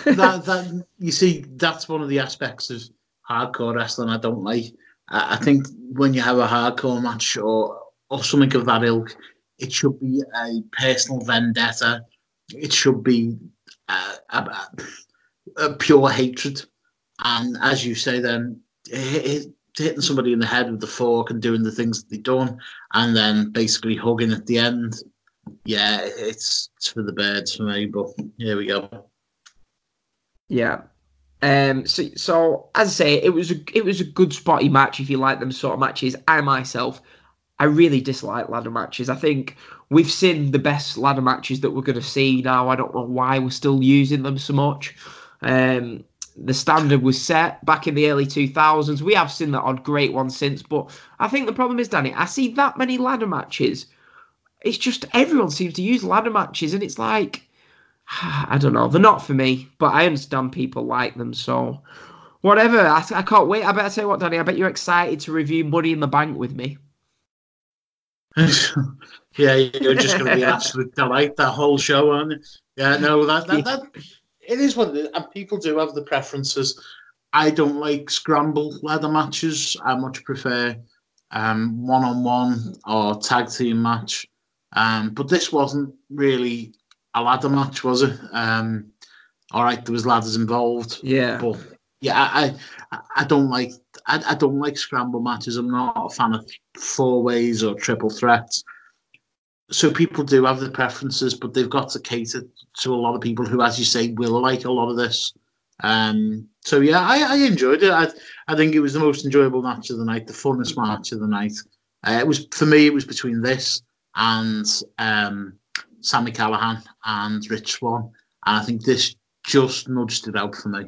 that you see, that's one of the aspects of hardcore wrestling I don't like. I, I think when you have a hardcore match or or something of that ilk, it should be a personal vendetta. It should be uh, a, a, pure hatred. And as you say, then hitting somebody in the head with the fork and doing the things that they've done, and then basically hugging at the end. Yeah, it's it's for the birds for me. But here we go. Yeah. Um. So, so as I say, it was a it was a good spotty match if you like them sort of matches. I myself, I really dislike ladder matches. I think we've seen the best ladder matches that we're going to see now. I don't know why we're still using them so much. Um, the standard was set back in the early 2000s. We have seen that odd great one since, but I think the problem is, Danny, I see that many ladder matches. It's just everyone seems to use ladder matches, and it's like, I don't know, they're not for me, but I understand people like them, so whatever. I, I can't wait. I better tell you what, Danny, I bet you're excited to review Money in the Bank with me. yeah, you're just going to be an absolute delight that whole show, aren't you? Yeah, no, that, that, that it is what it is, and people do have the preferences. I don't like scramble ladder matches. I much prefer um, one-on-one or tag team match. Um, but this wasn't really a ladder match, was it? Um, all right, there was ladders involved. Yeah. But yeah, I I, I don't like I, I don't like scramble matches. I'm not a fan of four ways or triple threats so people do have the preferences, but they've got to cater to a lot of people who, as you say, will like a lot of this. Um, so yeah, I, I enjoyed it. I, I think it was the most enjoyable match of the night, the funnest match of the night. Uh, it was for me. It was between this and um, Sami Callihan and Rich Swann. and I think this just nudged it out for me.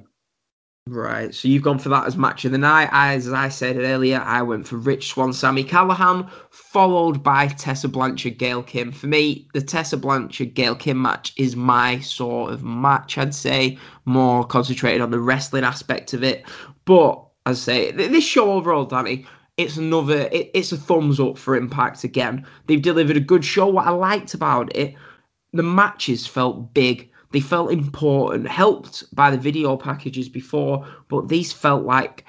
Right, so you've gone for that as match of the night. As I said earlier, I went for Rich Swann, Sami Callihan, followed by Tessa Blanchard, Gail Kim. For me, the Tessa Blanchard, Gail Kim match is my sort of match. I'd say more concentrated on the wrestling aspect of it. But as I say, this show overall, Danny, it's another, it, it's a thumbs up for Impact again. They've delivered a good show. What I liked about it, the matches felt big they felt important, helped by the video packages before, but these felt like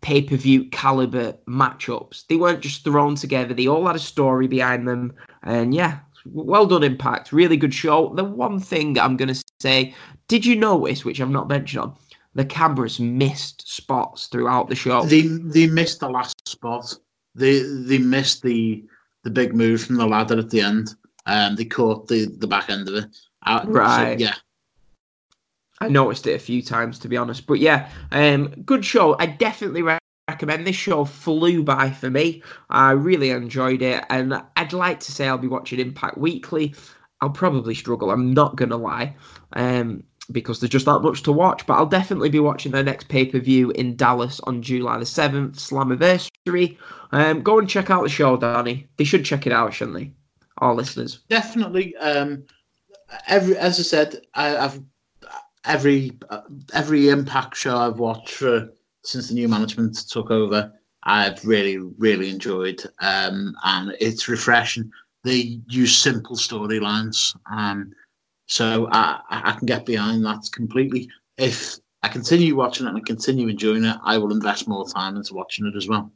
pay per view caliber matchups. They weren't just thrown together, they all had a story behind them. And yeah, well done, Impact. Really good show. The one thing I'm going to say, did you notice, which I've not mentioned on, the cameras missed spots throughout the show? They they missed the last spot. They they missed the the big move from the ladder at the end. Um, they caught the the back end of it. Uh, right. So, yeah. I noticed it a few times to be honest, but yeah, um, good show. I definitely recommend this show. Flew by for me. I really enjoyed it, and I'd like to say I'll be watching Impact weekly. I'll probably struggle. I'm not gonna lie, um, because there's just that much to watch. But I'll definitely be watching their next pay per view in Dallas on July the seventh, Slammiversary. Um, go and check out the show, Danny. They should check it out, shouldn't they? Our listeners. Definitely. Um, every as I said, I, I've every uh, every Impact show I've watched since the new management took over, I've really really enjoyed, um, and it's refreshing. They use simple storylines, um, so I, I can get behind that completely. If I continue watching it and I continue enjoying it, I will invest more time into watching it as well.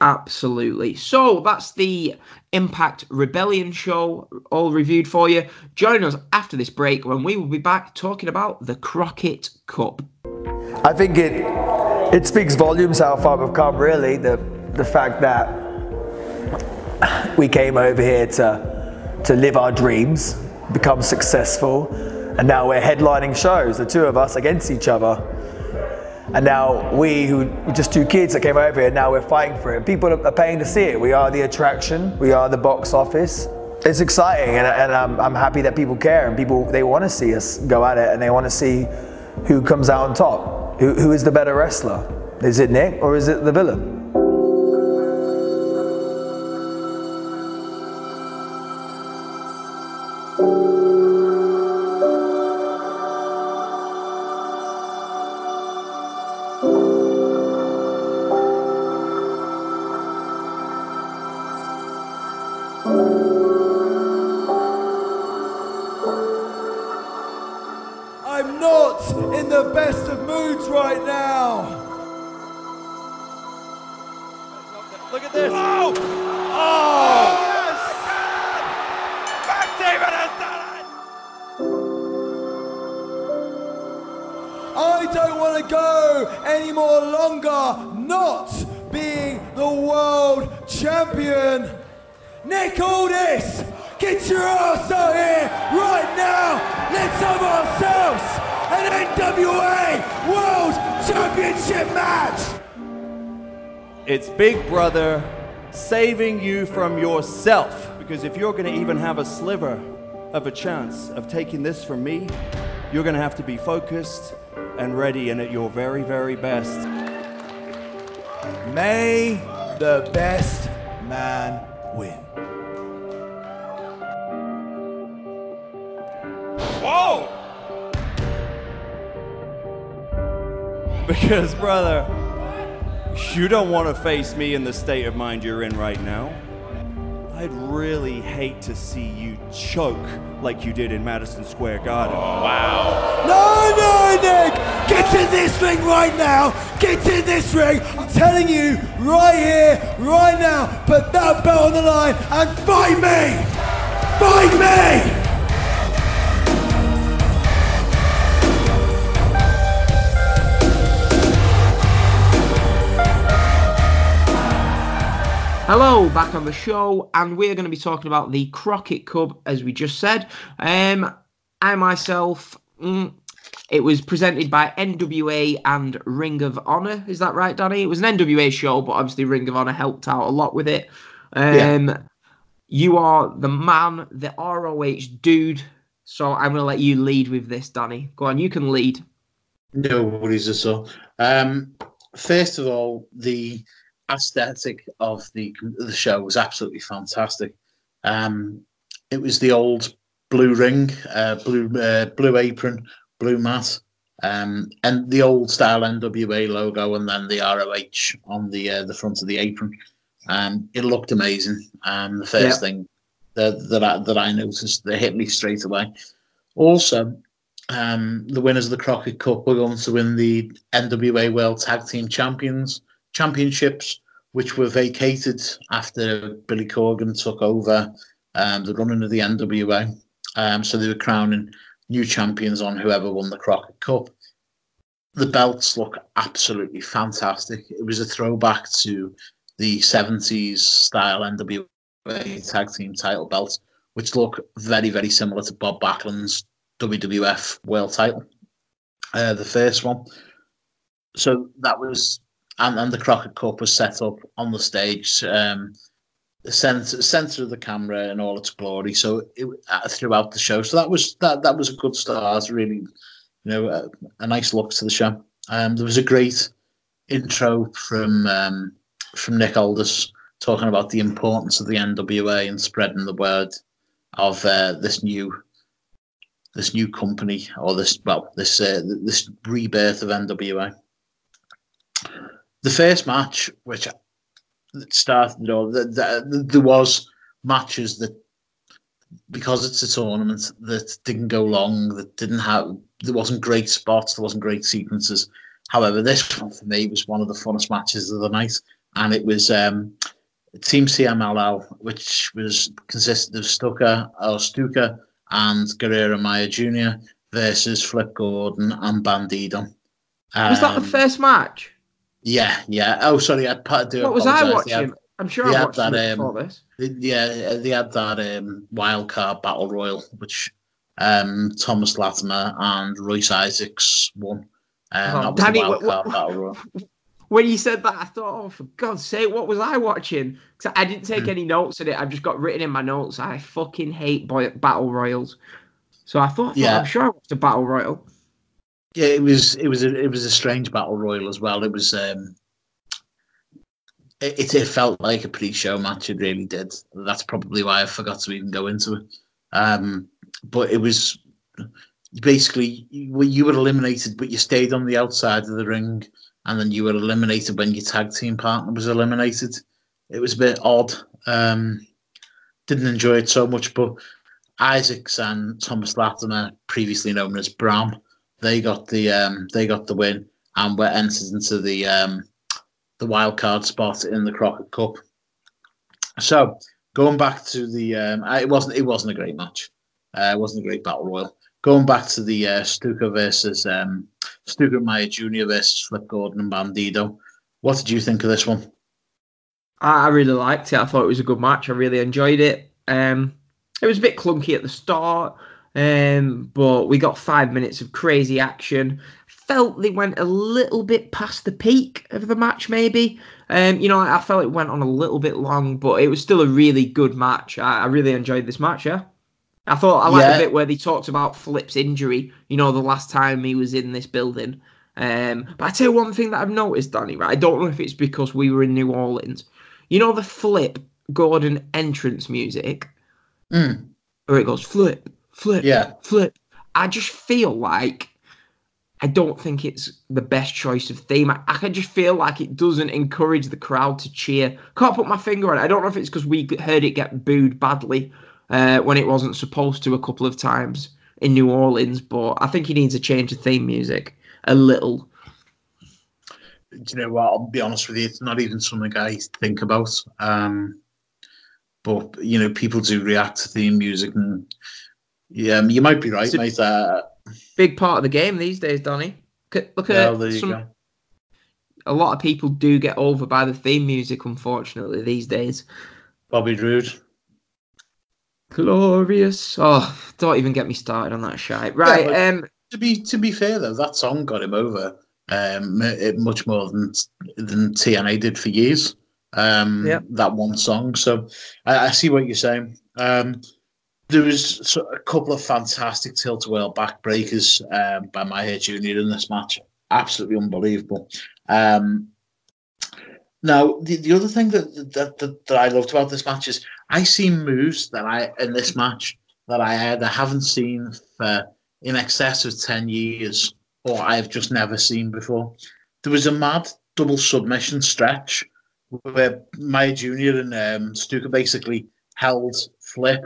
Absolutely. So that's the Impact Rebellion show all reviewed for you. Join us after this break when we will be back talking about the Crockett Cup. I think it it speaks volumes how far we've come really the the fact that we came over here to to live our dreams, become successful, and now we're headlining shows, the two of us against each other and now we, who just two kids that came over here, now we're fighting for it. People are paying to see it. We are the attraction. We are the box office. It's exciting, and, and I'm, I'm happy that people care and people they want to see us go at it, and they want to see who comes out on top. Who, who is the better wrestler? Is it Nick or is it the villain? Because if you're going to even have a sliver of a chance of taking this from me, you're going to have to be focused and ready and at your very, very best. May the best man win. Whoa! Because, brother, you don't want to face me in the state of mind you're in right now. I'd really hate to see you choke like you did in Madison Square Garden. Wow. No, no, Nick! Get in this ring right now! Get in this ring! I'm telling you, right here, right now, put that belt on the line and fight me! Fight me! Hello, back on the show, and we're going to be talking about the Crockett Cup, as we just said. Um, I myself, mm, it was presented by NWA and Ring of Honor. Is that right, Danny? It was an NWA show, but obviously Ring of Honor helped out a lot with it. Um, You are the man, the ROH dude. So I'm going to let you lead with this, Danny. Go on, you can lead. No worries at all. Um, first of all, the aesthetic of the the show was absolutely fantastic. Um, it was the old blue ring, uh, blue uh, blue apron, blue mat, um, and the old style NWA logo, and then the ROH on the uh, the front of the apron. Um, it looked amazing. Um, the first Yeah. thing that that I, that I noticed that hit me straight away. Also, um, the winners of the Crockett Cup were going to win the NWA World Tag Team Champions Championships, which were vacated after Billy Corgan took over um, the running of the NWA. Um, so they were crowning new champions on whoever won the Crockett Cup. The belts look absolutely fantastic. It was a throwback to the 70s style NWA tag team title belts, which look very, very similar to Bob Backlund's WWF World Title, uh, the first one. So that was, and, and the Crockett Cup was set up on the stage, um, the center center of the camera in all its glory. So it, uh, throughout the show, so that was that that was a good start. Really, you know, a, a nice look to the show. Um, there was a great intro from um, from Nick Aldis talking about the importance of the NWA and spreading the word of uh, this new this new company or this well this uh, this rebirth of NWA. The first match, which started, or the, the, there was matches that because it's a tournament that didn't go long, that didn't have there wasn't great spots, there wasn't great sequences. However, this one for me was one of the funnest matches of the night, and it was um, Team CMLL, which was consisted of Stuka, or Stuka and Guerrero Maya Jr. versus Flip Gordon and Bandido. Was that the Um, first match? Yeah, yeah. Oh, sorry, I do What was I watching? had- I'm sure I watched that, um, before this. they- yeah, they had that um, wild card battle royal, which um, Thomas Latimer and Royce Isaacs won. Um, Oh, that was Danny, wild card battle royal. When you said that, I thought, oh, for God's sake, what was I watching? 'Cause I didn't take any notes in it. I've just got written in my notes. I fucking hate boy- battle royals. So I thought, Yeah. yeah. I'm sure I watched a battle royal. Yeah, it was it was a, it was a strange battle royal as well. It was um, it, it felt like a pre-show match. It really did. That's probably why I forgot to even go into it. Um, but it was basically you, you were eliminated, but you stayed on the outside of the ring, and then you were eliminated when your tag team partner was eliminated. It was a bit odd. Um, didn't enjoy it so much, but Isaacs and Thomas Latimer, previously known as Bram, They got the um, they got the win and were entered into the um, the wild card spot in the Crockett Cup. So going back to the, um, it wasn't it wasn't a great match. Uh, it wasn't a great battle royal. Going back to the uh, Stuka versus um, Stuka Maya Jr. versus Flip Gordon and Bandido. What did you think of this one? I, I really liked it. I thought it was a good match. I really enjoyed it. Um, it was a bit clunky at the start, um, but we got five minutes of crazy action. Felt they went a little bit past the peak of the match, maybe. Um, you know, I felt it went on a little bit long, but it was still a really good match. I, I really enjoyed this match. Yeah. I thought I liked Yeah. the bit where they talked about Flip's injury. You know, the last time he was in this building. Um, but I tell you one thing that I've noticed, Danny. Right, I don't know if it's because we were in New Orleans. You know the Flip Gordon entrance music, Mm, where it goes flip, flip, Yeah. flip. I just feel like I don't think it's the best choice of theme. I, I can just feel like it doesn't encourage the crowd to cheer. Can't put my finger on it. I don't know if it's because we heard it get booed badly uh, when it wasn't supposed to a couple of times in New Orleans, but I think he needs a change of theme music a little. do you know what? I'll be honest with you, it's not even something I think about. Um, but you know, people do react to theme music, and yeah, you might be right, It's a- mate. Uh, Big part of the game these days, Donny. Look at, look at well, there you some, a lot of people do get over by the theme music, unfortunately, these days. Bobby Roode. Glorious. Oh, don't even get me started on that shite. Right. but- um. To be to be fair though, that song got him over um, m- much more than than TNA did for years. Um, Yeah. That one song. So I, I see what you're saying. Um, there was a couple of fantastic tilt world backbreakers um, by my junior in this match. Absolutely unbelievable. Um, now the, the other thing that, that that that I loved about this match is I see moves that I in this match that I either haven't seen for in excess of 10 years or I've just never seen before. There was a mad double submission stretch where Maya Jr. and um, Stuka basically held Flip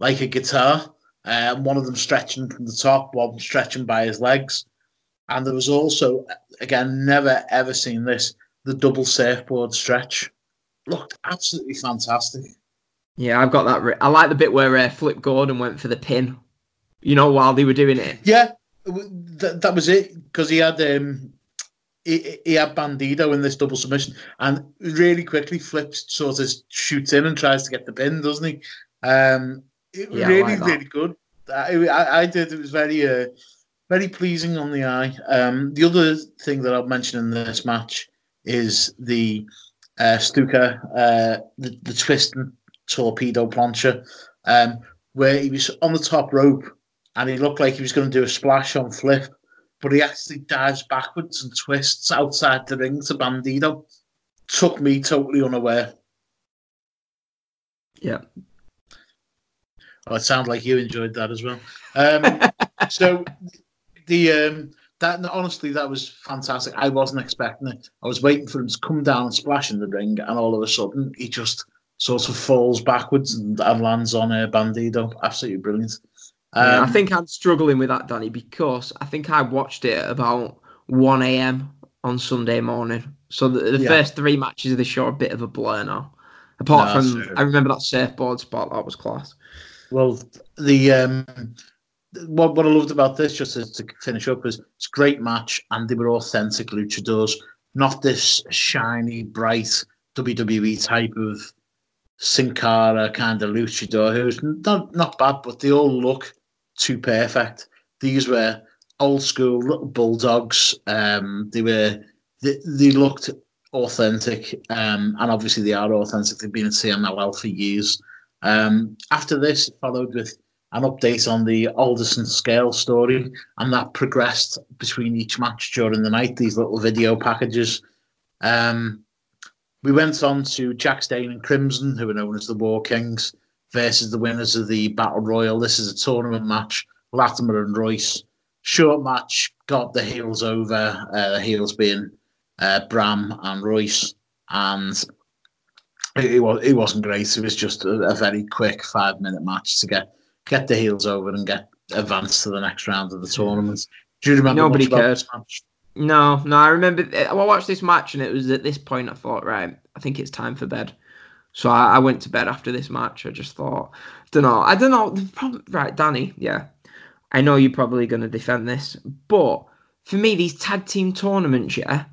like a guitar, uh, one of them stretching from the top, one stretching by his legs. And there was also, again, never ever seen this, the double surfboard stretch. Looked absolutely fantastic. Yeah, I've got that. I like the bit where uh, Flip Gordon went for the pin. You know, while they were doing it. Yeah, that, that was it because he had um, he, he had Bandido in this double submission, and really quickly flips sort of shoots in and tries to get the pin, doesn't he? Um, it, Yeah, really, like really good. I, I, I did. It was very, uh, very pleasing on the eye. Um, the other thing that I'll mention in this match is the uh, Stuka, uh, the, the twisting torpedo plancher, um, where he was on the top rope and he looked like he was going to do a splash on Flip, but he actually dives backwards and twists outside the ring to Bandido. Took me totally unaware. Yeah. Oh, it sounds like you enjoyed that as well. Um, so the um, that honestly that was fantastic. I wasn't expecting it. I was waiting for him to come down and splash in the ring, and all of a sudden he just sort of falls backwards and, and lands on a Bandido. Absolutely brilliant. Yeah, I Um, think I'm struggling with that, Danny, because I think I watched it about 1 a.m. on Sunday morning. So the, the Yeah. first three matches of the show are a bit of a blur now. Apart No, from, fair. I remember that surfboard spot, that was class. Well, the um, what what I loved about this, just to, to finish up, is it's a great match, and they were authentic luchadors, not this shiny, bright WWE type of Sin Cara kind of luchador who's not not bad, but they all look too perfect. These were old school little bulldogs. Um, they were they, they looked authentic, um, and obviously they are authentic. They've been in CMLL for years. Um, after this, followed with an update on the Aldis and Scurll story, and that progressed between each match during the night. These little video packages. Um, we went on to Jax Dane and Crimson, who are known as the War Kings, versus the winners of the Battle Royal. This is a tournament match. Latimer and Royce. Short match, got the heels over. Uh, the heels being uh, Bram and Royce, and it, it was it wasn't great. It was just a, a very quick five minute match to get get the heels over and get advanced to the next round of the tournament. Do you remember Nobody much about this match? No, no, I remember. I watched this match, and it was at this point I thought, right, I think it's time for bed. So I, I went to bed after this match. I just thought, don't know, I don't know. Problem, right, Danny, yeah, I know you're probably going to defend this, but for me, these tag team tournaments, yeah,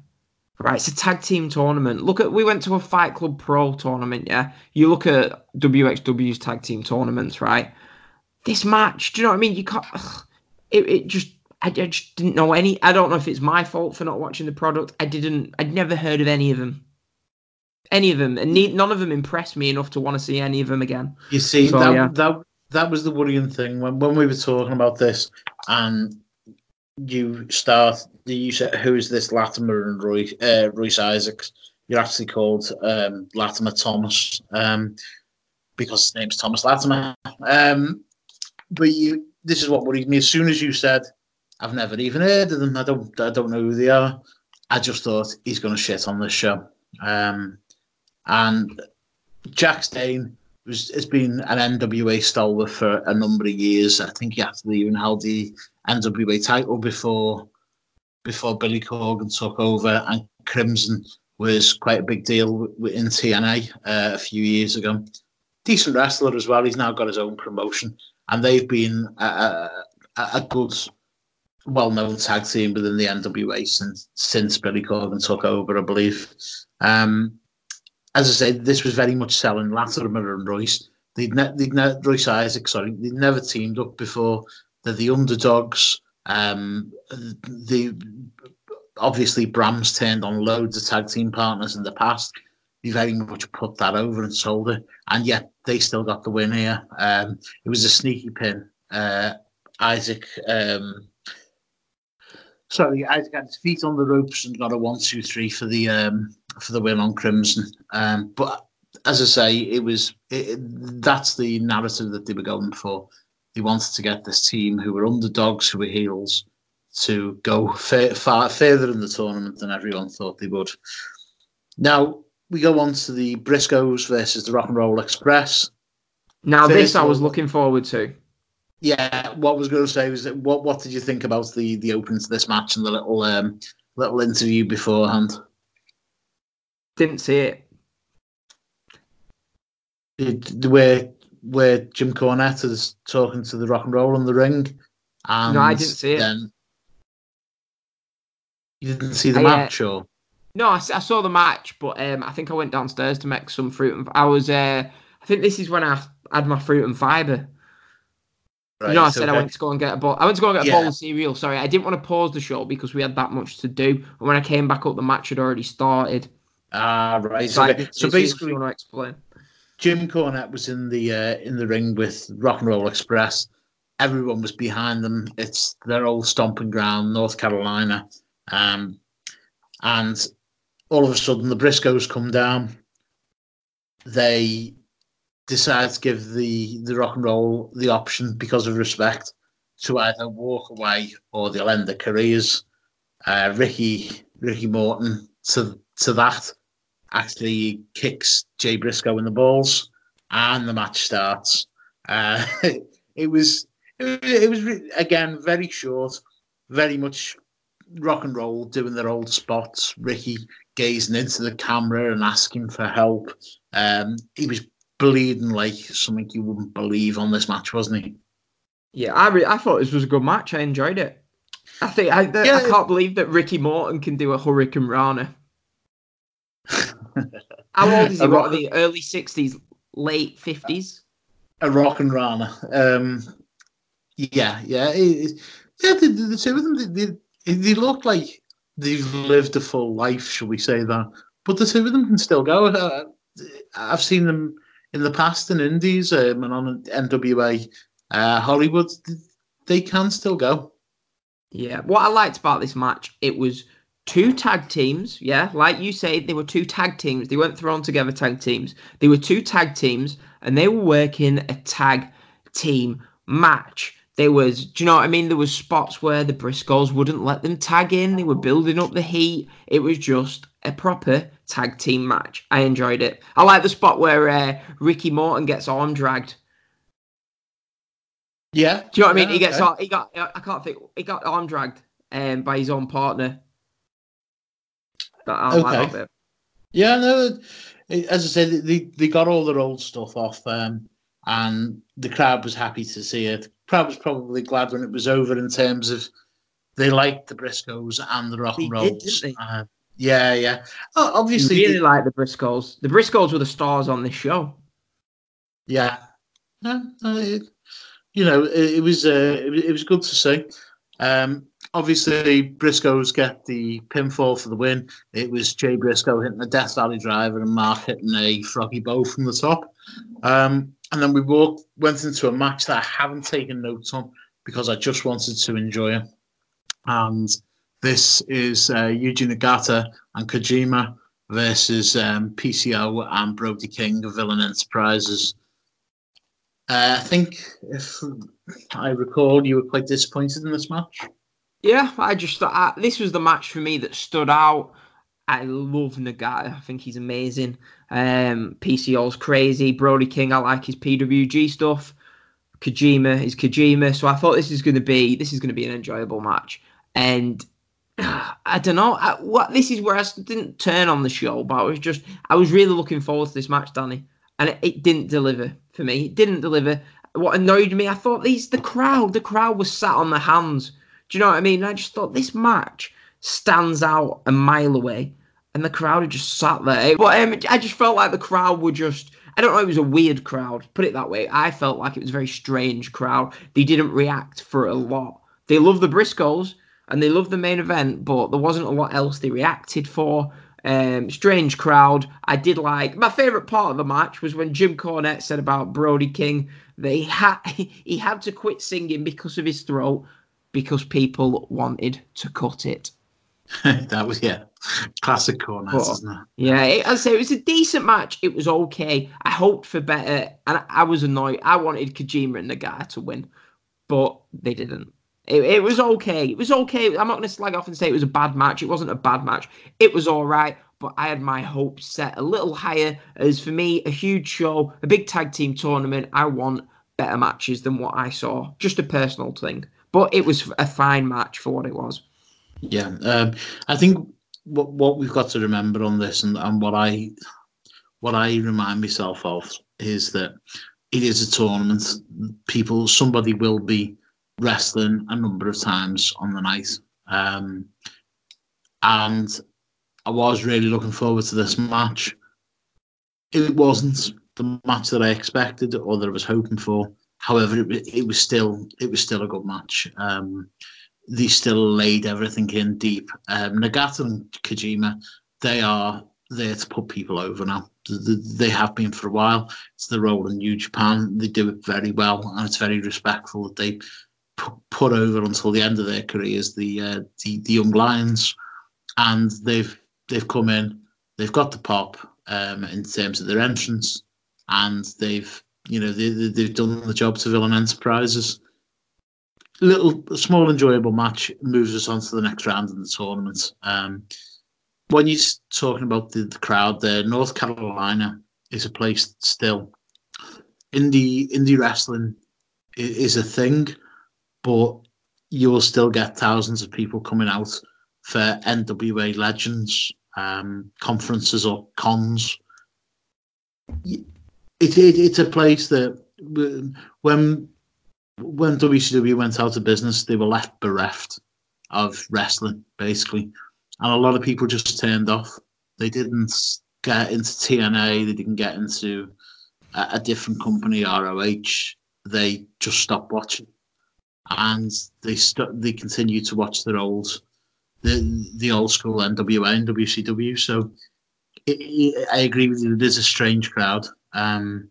right, it's a tag team tournament. Look at, we went to a Fight Club Pro tournament, yeah. You look at WXW's tag team tournaments, right? This match, do you know what I mean? You can't. ugh, it, it just I, I just didn't know any. I don't know if it's my fault for not watching the product. I didn't. I'd never heard of any of them. Any of them, and ne- none of them impressed me enough to want to see any of them again. You see, So, that, yeah. that that was the worrying thing when when we were talking about this, and you start. You said, "Who is this Latimer and Roy uh, Royce Isaacs?" You're actually called um, Latimer Thomas um, because his name's Thomas Latimer. Um, but you, this is what worried me. As soon as you said, "I've never even heard of them. I don't. I don't know who they are." I just thought he's going to shit on this show. Um, and Jax Dane was has been an NWA stalwart for a number of years. I think he actually even held the NWA title before before Billy Corgan took over, and Crimson was quite a big deal in TNA uh, a few years ago. Decent wrestler as well. He's now got his own promotion, and they've been a, a, a a good, well-known tag team within the NWA since since Billy Corgan took over, I believe. Um, as I said, this was very much selling Latimer and Royce. They'd, ne- they'd ne- Royce Isaac, sorry, they'd never teamed up before. They're the underdogs. Um, the obviously Bram's turned on loads of tag team partners in the past. He very much put that over and sold it, and yet they still got the win here. Um, it was a sneaky pin. Uh, Isaac, um, sorry, Isaac had his feet on the ropes and got a one, two, three for the um, for the win on Crimson. Um, but as I say, it was it, that's the narrative that they were going for. They wanted to get this team who were underdogs, who were heels, to go fa- far further in the tournament than everyone thought they would. Now we go on to the Briscoes versus the Rock and Roll Express. Now, this I was looking forward to. Yeah, what I was going to say was that what what did you think about the the opening to this match and the little um little interview beforehand? Didn't see it. It, where where Jim Cornette is talking to the Rock and Roll in the ring, and No, I didn't see it. Then you didn't see the I, uh, match, or No, I saw the match, but um, I think I went downstairs to make some fruit and I was. Uh, I think this is when I had my fruit and fibre. right, you know, I said I went to go and get a bowl. I went to go and get a Yeah. bowl of cereal. Sorry, I didn't want to pause the show because we had that much to do. And when I came back up, the match had already started. Ah, right. So, I okay. So basically, you want to explain? Jim Cornette was in the uh, in the ring with Rock and Roll Express. Everyone was behind them. It's their old stomping ground, North Carolina. Um, and all of a sudden, the Briscoes come down. They decide to give the the Rock and Roll the option because of respect to either walk away or they'll end their careers. Uh, Ricky Ricky Morton to to that actually kicks Jay Briscoe in the balls, and the match starts. Uh, it was it, it was again very short, very much rock and roll, doing their old spots. Ricky gazing into the camera and asking for help. Um, he was bleeding like something you wouldn't believe on this match, wasn't he? Yeah, I re- I thought this was a good match. I enjoyed it. I think I, I Yeah. can't believe that Ricky Morton can do a hurricanrana. How old is he? What rock- the early sixties, late fifties? a rock and rana. Um, yeah, yeah, it, it- yeah. The, the, the two of them, they, they, they look like they've lived a full life, shall we say that? But the two of them can still go. Uh, I've seen them in the past in Indies um, and on NWA uh, Hollywood. They can still go. Yeah. What I liked about this match, it was two tag teams. Yeah, like you say, they were two tag teams. They weren't thrown together tag teams. They were two tag teams, and they were working a tag team match. There was, do you know what I mean? There was spots where the Briscoes wouldn't let them tag in. They were building up the heat. It was just a proper tag team match. I enjoyed it. I like the spot where uh, Ricky Morton gets arm dragged. Yeah. Do you know what I mean? He gets okay. he got I can't think he got arm dragged um, by his own partner. But I like Okay. that bit. Yeah, no. As I said, they they got all their old stuff off, um, and the crowd was happy to see it. The crowd was probably glad when it was over in terms of they liked the Briscoes and the rock and rolls. didn't they? Uh, yeah, yeah. Oh, I obviously, really the- like the Briscoes. The Briscoes were the stars on this show. Yeah, no, no, it, you know, it, it was uh, it, was- it was good to see. Um, obviously, Briscoes get the pinfall for the win. It was Jay Briscoe hitting a Death Valley driver and Mark hitting a froggy bow from the top. Um, and then we walked, went into a match that I haven't taken notes on because I just wanted to enjoy it. And this is uh, Yuji Nagata and Kojima versus um, PCO and Brody King of Villain Enterprises. Uh, I think, if I recall, you were quite disappointed in this match. Yeah, I just thought I, this was the match for me that stood out. I love Nagata. I think he's amazing. Um, PCO's crazy. Brody King, I like his PWG stuff. Kojima is Kojima. So I thought this is going to be this is going to be an enjoyable match. And I don't know I, what this is where I didn't turn on the show, but I was just I was really looking forward to this match, Danny, and it, it didn't deliver for me. It didn't deliver. What annoyed me, I thought these the crowd, the crowd was sat on their hands. Do you know what I mean? I just thought this match stands out a mile away, and the crowd had just sat there. But um, I just felt like the crowd were just. I don't know. It was a weird crowd. Put it that way. I felt like it was a very strange crowd. They didn't react for a lot. They love the Briscoes and they love the main event, but there wasn't a lot else they reacted for. Um, strange crowd. I did like my favorite part of the match was when Jim Cornette said about Brody King that he had he had to quit singing because of his throat because people wanted to cut it. that was yeah, classic Cornette, isn't it? Yeah, it, I say, it was a decent match. It was okay. I hoped for better, and I was annoyed. I wanted Kojima and Nagata to win, but they didn't. It, it was okay. It was okay. I'm not going to slag off and say it was a bad match. It wasn't a bad match. It was all right, but I had my hopes set a little higher. As for me, a huge show, a big tag team tournament. I want better matches than what I saw. Just a personal thing, but it was a fine match for what it was. Yeah, um, I think what what we've got to remember on this, and, and what I what I remind myself of is that it is a tournament. People, somebody will be wrestling a number of times on the night, um, and I was really looking forward to this match. It wasn't the match that I expected or that I was hoping for. However, it, it was still it was still a good match. Um, they still laid everything in deep. Um, Nagata and Kojima, they are there to put people over now. Th- th- They have been for a while. It's the role in New Japan. They do it very well, and it's very respectful that they put over until the end of their careers the uh, the, the young lions, and they've they've come in. They've got the pop um, in terms of their entrance, and they've you know they, they- they've done the job to Villain Enterprises little small enjoyable match moves us on to the next round in the tournament. Um, when you're talking about the, the crowd there, North Carolina is a place still. Indie indie wrestling is a thing, but you will still get thousands of people coming out for NWA Legends um, conferences or cons. It, it, it's a place that when when WCW went out of business, they were left bereft of wrestling, basically. And a lot of people just turned off. They didn't get into TNA, they didn't get into a, a different company, ROH. They just stopped watching. And they st- they continue to watch their old, the, the old school NWA and WCW. So it, it, I agree with you, it is a strange crowd. Um,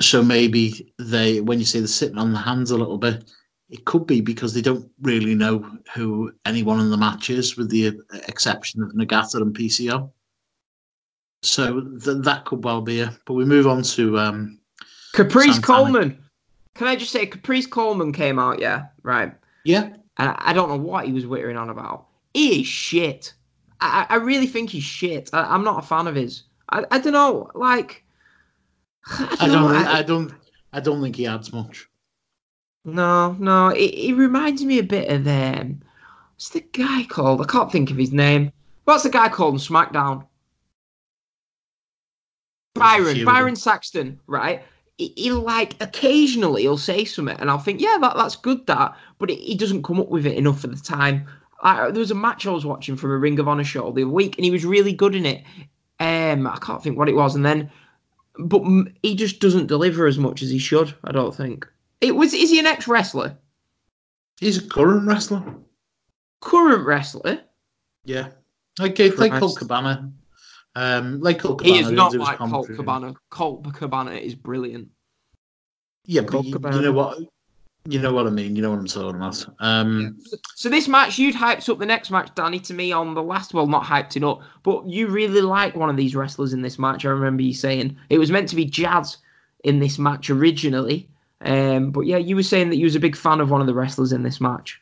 so maybe they, when you say they're sitting on the hands a little bit, it could be because they don't really know who anyone in the match is, with the exception of Nagata and PCO. So th- that could well be it. But we move on to um, Caprice Santana. Coleman. Can I just say, Caprice Coleman came out, yeah, right. yeah, And I, don't know what he was wittering on about. He is shit. I, I really think he's shit. I, I'm not a fan of his. I, I don't know, like. I don't, I- I don't, I don't think he adds much. No, no. He, it reminds me a bit of um, What's the guy called? I can't think of his name. What's the guy called on SmackDown? Byron, Byron. Saxton, right? He, he'll like occasionally he'll say something, and I'll think, yeah, that, that's good, that, but he, he doesn't come up with it enough of the time. I, there was a match I was watching from a Ring of Honor show the other week, and he was really good in it. Um, I can't think what it was, and then, but he just doesn't deliver as much as he should. I don't think. It was. Is he an ex wrestler? He's a current wrestler. Current wrestler? Yeah, like like Christ. Colt Cabana. Um, like Colt Cabana. He is not like Colt commentary. Cabana. Colt Cabana is brilliant. Yeah, but you, you know what? You know what I mean. You know what I'm talking about. Um, So this match, you'd hyped up the next match, Danny, to me on the last. Well, not hyped it up, but you really like one of these wrestlers in this match. I remember you saying it was meant to be Jazz in this match originally. Um, but yeah, you were saying that you was a big fan of one of the wrestlers in this match.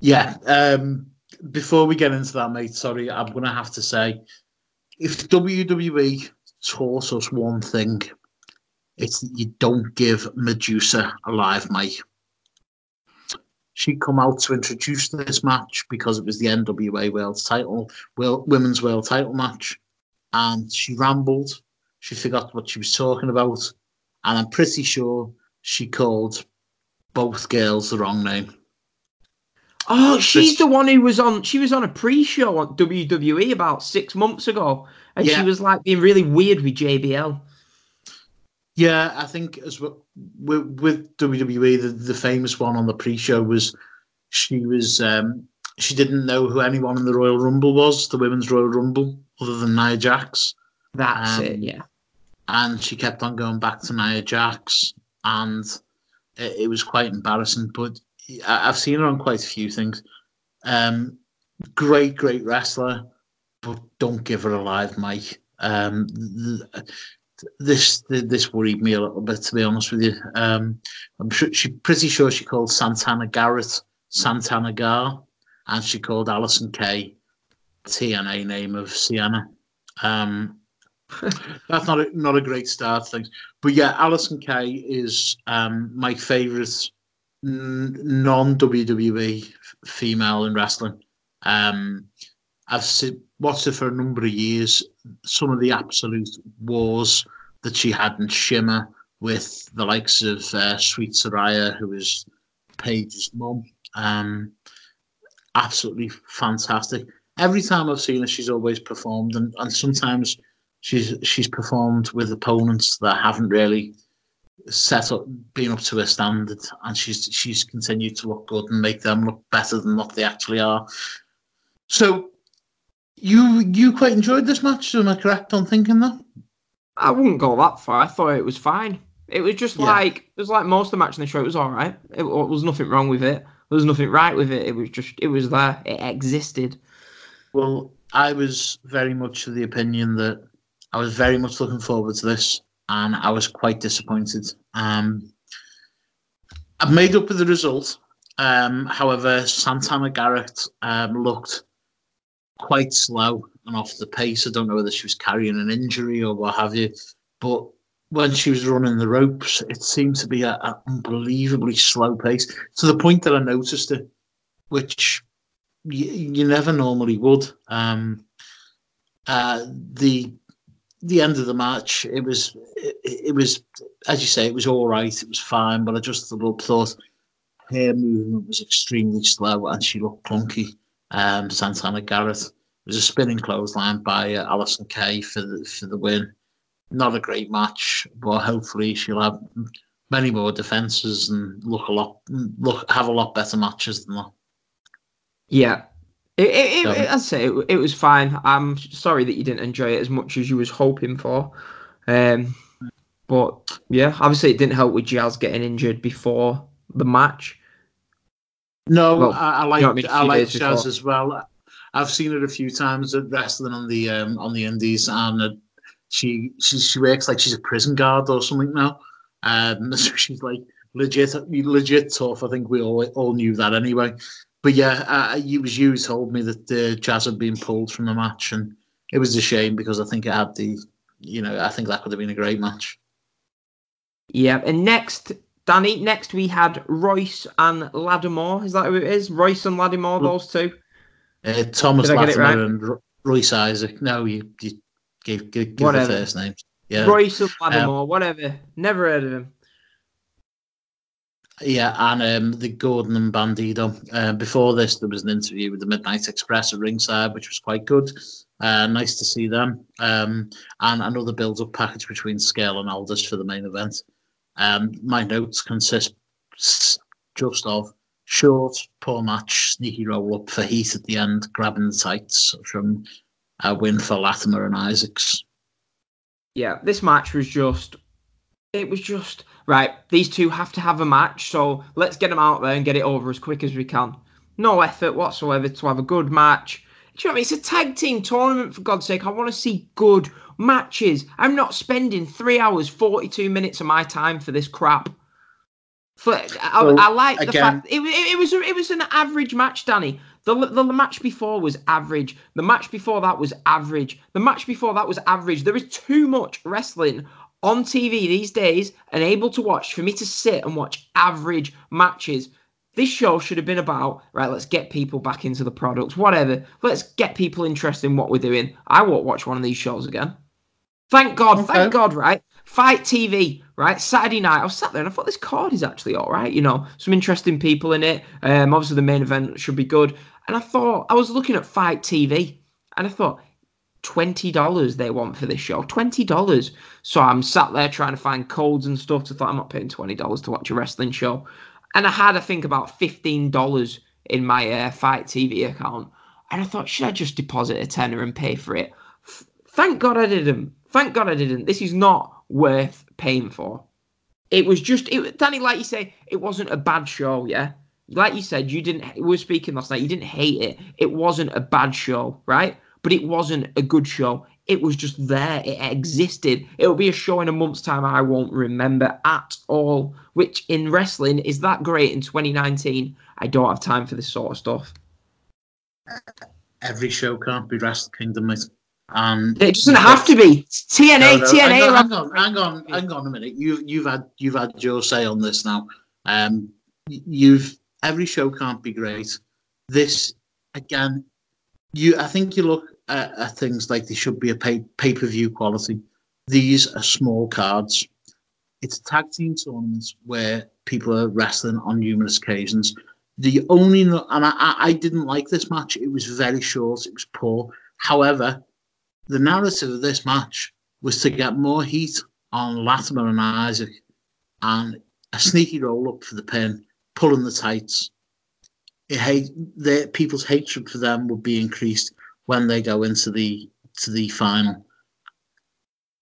Yeah. Um, before we get into that, mate, sorry, I'm going to have to say if WWE taught us one thing, it's that you don't give Medusa a live mic. She come out to introduce this match because it was the NWA World Title, World, Women's World Title match, and she rambled. She forgot what she was talking about, and I'm pretty sure she called both girls the wrong name. Oh, she's This- the one who was on. She was on a pre-show on WWE about six months ago, and she was like being really weird with JBL. Yeah, I think as well with, with WWE, the, the famous one on the pre-show was she was um, she didn't know who anyone in the Royal Rumble was, the Women's Royal Rumble, other than Nia Jax, That's Um, it. Yeah. and she kept on going back to Nia Jax, and it, it was quite embarrassing. But I, I've seen her on quite a few things. Um, great, great wrestler, but don't give her a live mic. Um, th- this this worried me a little bit, to be honest with you. Um, I'm sure she pretty sure she called Santana Garrett Santana Gar, and she called Allysin Kay TNA name of Sienna. Um, that's not a, not a great start, things. But yeah, Allysin Kay is um, my favourite non WWE female in wrestling. Um, I've watched her for a number of years. Some of the absolute wars that she had in Shimmer with the likes of uh, Sweet Saraya, who is Paige's mum. Um, absolutely fantastic. Every time I've seen her, she's always performed, and, and sometimes she's she's performed with opponents that haven't really set up been up to her standard, and she's she's continued to look good and make them look better than what they actually are. So, you you quite enjoyed this match, am I correct on thinking that? I wouldn't go that far. I thought it was fine. It was just Yeah. like it was like most of the match in the show. It was all right. It, there was nothing wrong with it. There was nothing right with it. It was just it was there. It existed. Well, I was very much of the opinion that I was very much looking forward to this, and I was quite disappointed. Um, I've made up with the result. Um, however, Santana Garrett um, looked quite slow and off the pace. I don't know whether she was carrying an injury or what have you, but when she was running the ropes, it seemed to be an unbelievably slow pace to the point that I noticed it, which you, you never normally would. Um, uh, the the end of the match, it was it, it was as you say, it was all right, it was fine, but I just thought her movement was extremely slow and she looked clunky. Um, Santana Garrett was a spinning clothesline by uh, Allysin Kay for the for the win. Not a great match, but hopefully she'll have many more defenses and look a lot look have a lot better matches than that. Yeah. It, it, it, I'd say it, it was fine. I'm sorry that you didn't enjoy it as much as you was hoping for. Um, but yeah, obviously it didn't help with Jazz getting injured before the match. No, Well, I, I you like know I mean, I like Jazz before. as well. I've seen her a few times at wrestling on the um, on the Indies, and uh, she she she works like she's a prison guard or something now. Um, so she's like legit legit tough. I think we all all knew that anyway. But yeah, uh, it was you who told me that uh, Jazz had been pulled from the match, and it was a shame because I think it had the you know I think that could have been a great match. Yeah, and next, Danny, next we had Royce and Lattimore. Is that who it is? Royce and Lattimore, those two. Uh, Thomas Did I get it Latimer right? and Ro- Royce Isaac. No, you, you gave, give, give the first names. Yeah. Royce and Lattimore, whatever. Never heard of him. Yeah, and um, the Gordon and Bandido. Uh, before this, there was an interview with the Midnight Express at ringside, which was quite good. Uh, nice to see them. Um, and another build-up package between Scurll and Aldis for the main event. Um, my notes consist just of short, poor match, sneaky roll-up for Heat at the end, grabbing the tights from uh, a win for Latimer and Isaacs. Yeah, this match was just. It was just right. These two have to have a match, so let's get them out there and get it over as quick as we can. No effort whatsoever to have a good match. Do you know what I mean? It's a tag team tournament, for God's sake. I want to see good matches. I'm not spending three hours, 42 minutes of my time for this crap. For, I, Well, I like the again- fact it, it, it was it was an average match, Danny. The, the the match before was average. The match before that was average. The match before that was average. There is too much wrestling on TV these days and able to watch for me to sit and watch average matches. This show should have been about right. Let's get people back into the products. Whatever. Let's get people interested in what we're doing. I won't watch one of these shows again. Thank God. Okay. Thank God. Right. FITE TV. Right. Saturday night. I was sat there and I thought this card is actually all right. You know, some interesting people in it. Um, obviously the main event should be good. And I thought I was looking at FITE TV and I thought twenty dollars they want for this show. Twenty dollars. So I'm sat there trying to find codes and stuff. So I thought I'm not paying twenty dollars to watch a wrestling show. And I had I think about fifteen dollars in my uh, FITE TV account. And I thought, should I just deposit a tenner and pay for it? F- Thank God I didn't. Thank God I didn't. This is not worth paying for. It was just, it, Danny, like you say, it wasn't a bad show, yeah? Like you said, you didn't, we were speaking last night, you didn't hate it. It wasn't a bad show, right? But it wasn't a good show. It was just there. It existed. It'll be a show in a month's time I won't remember at all, which in wrestling is that great in 2019. I don't have time for this sort of stuff. Every show can't be Wrestle Kingdom. And It doesn't have to be. TNA, No, no, TNA. Hang on, hang on, hang on, hang on a minute. You've you've had you've had your say on this now. Um, you've every show can't be great. This again, you I think you look at, at things like they should be a pay pay per view quality. These are small cards. It's tag team tournaments where people are wrestling on numerous occasions. The only and I- I didn't like this match. It was very short. It was poor. However, the narrative of this match was to get more heat on Latimer and Isaac and a sneaky roll up for the pin, pulling the tights. It hate the people's hatred for them would be increased when they go into the to the final.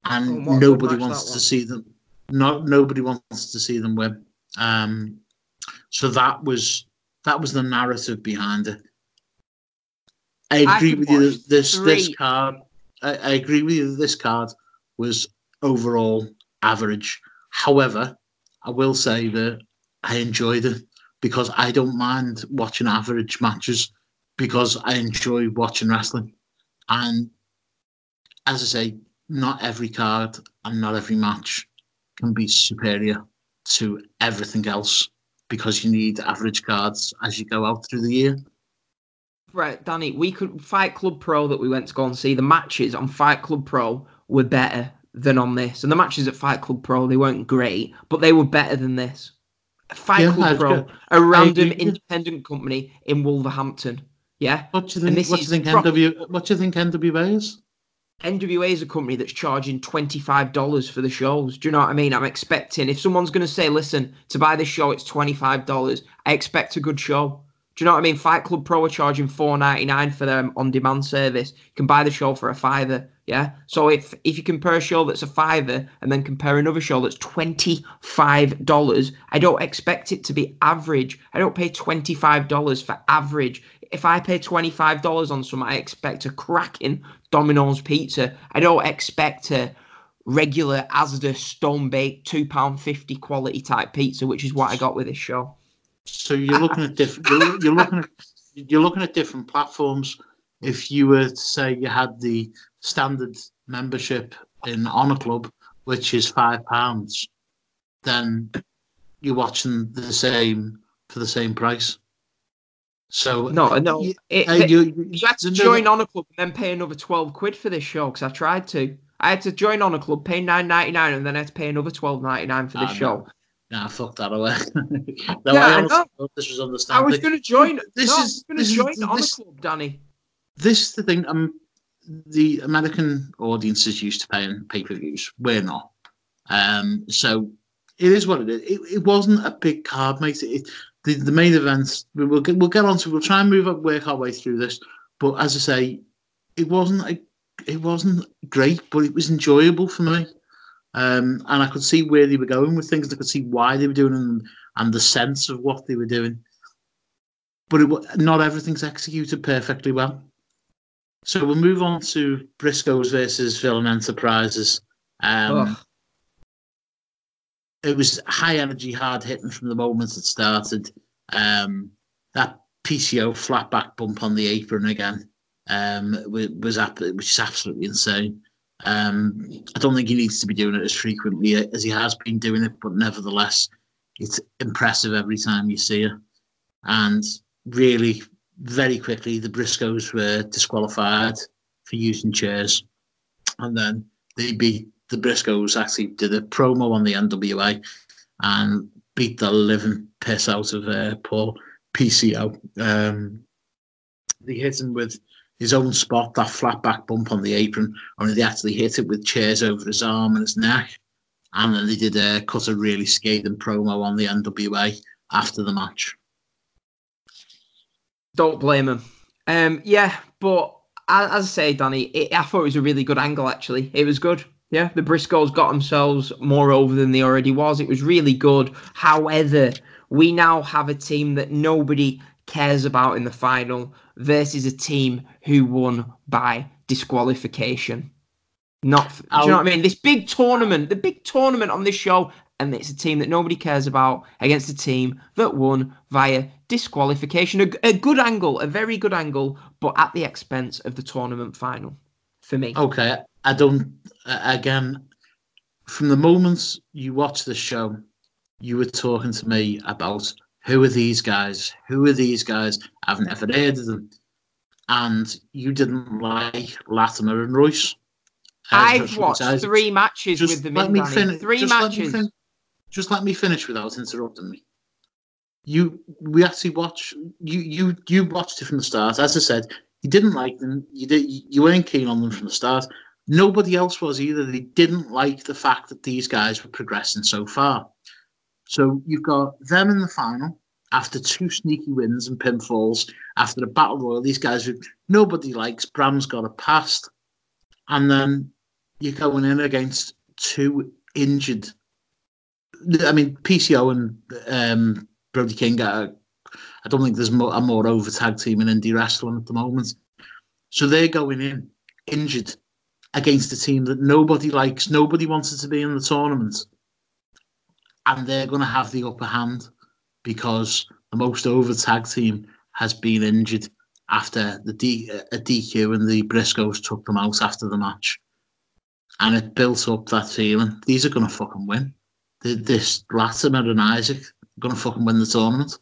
And Oh, nobody wants to see them not nobody wants to see them win. Um so that was that was the narrative behind it. I I agree could with you. This this card, I, I agree with you. that This card was overall average. However, I will say that I enjoyed it because I don't mind watching average matches because I enjoy watching wrestling. And as I say, not every card and not every match can be superior to everything else because you need average cards as you go out through the year. Right, Danny, we could Fight Club Pro that we went to go and see. The matches on Fight Club Pro were better than on this, and the matches at Fight Club Pro they weren't great, but they were better than this. Fight Yeah, Club Pro, agree. a random agree. independent company in Wolverhampton. Yeah, What do you think? What do you think pro- NW? What do you think NWA is? NWA is a company that's charging twenty five dollars for the shows. Do you know what I mean? I'm expecting if someone's going to say, "Listen, to buy this show, it's twenty five dollars," I expect a good show. Do you know what I mean? Fight Club Pro are charging four ninety nine for their on demand service. You can buy the show for a fiver. Yeah. So if if you compare a show that's a fiver and then compare another show that's twenty five dollars, I don't expect it to be average. I don't pay twenty five dollars for average. If I pay twenty five dollars on some, I expect a cracking Domino's pizza. I don't expect a regular Asda stone baked two pound fifty quality type pizza, which is what I got with this show. So you're looking at different. You're, you're looking at you're looking at different platforms. If you were to say you had the standard membership in Honor Club, which is five pounds, then you're watching the same for the same price. So No, no. you, It- uh, you, You had to no, join no, Honor Club and then pay another twelve quid for this show because I tried to. I had to join Honor Club, pay nine ninety nine, and then I had to pay another twelve ninety nine for this show. no. Nah, fuck that away. no, Yeah, I I thought this was I was going to join. This no, is- I was going to join on this- a club, Danny. this is the thing. Um, the American audience is used to paying pay per views. We're not. Um, so it is what it is. It, it wasn't a big card, mate. It, the, the main events. we- We'll get we'll get on to. We'll try and move up, work our way through this. But as I say, it wasn't a, it wasn't great, but it was enjoyable for me. Um, and I could see where they were going with things. I could see why they were doing them and the sense of what they were doing. But it, not everything's executed perfectly well. So we'll move on to Briscoes versus Villain Enterprises. Um, it was high energy, hard hitting from the moment it started. Um, that PCO flat back bump on the apron again um, was, was which is absolutely insane. Um, I don't think he needs to be doing it as frequently as he has been doing it, but nevertheless, it's impressive every time you see it. And really, very quickly, the Briscoes were disqualified for using chairs. And then they beat the Briscoes, actually did a promo on the NWA and beat the living piss out of uh, Paul PCO. Um, they hit him with his own spot, that flat back bump on the apron, only they actually hit it with chairs over his arm and his neck. And then they did uh, cut a really scathing promo on the NWA after the match. Don't blame him. Um, yeah, but as, as I say, Danny, it, I thought it was a really good angle. Actually, it was good. Yeah, the Briscoes got themselves more over than they already was. It was really good. However, we now have a team that nobody cares about in the final versus a team who won by disqualification. Not, do you know what I mean? This big tournament, the big tournament on this show, and it's a team that nobody cares about against a team that won via disqualification. A, a good angle, a very good angle, but at the expense of the tournament final for me. Okay, I don't. Uh, again, from the moments you watch the show, you were talking to me about who are these guys? Who are these guys? I've never heard of them. And you didn't like Latimer and Royce. Uh, I've watched three matches just with them let in me finish. Three just let matches. fin- just let me finish without interrupting me. You, we actually watch. You, you, you watched it from the start. As I said, you didn't like them. You did. You weren't keen on them from the start. Nobody else was either. They didn't like the fact that these guys were progressing so far. So you've got them in the final after two sneaky wins and pinfalls. After the battle royal, these guys who nobody likes. Bram's got a past, and then you're going in against two injured. I mean, PCO and um, Brody King. Are, I don't think there's more, a more over tag team in indie wrestling at the moment. So they're going in injured against a team that nobody likes, nobody wanted to be in the tournament, and they're going to have the upper hand because the most over tag team has been injured after the D, uh, a DQ and the Briscoes took them out after the match and it built up that feeling. These are going to fucking win. This Latimer and Isaac are going to fucking win the tournament.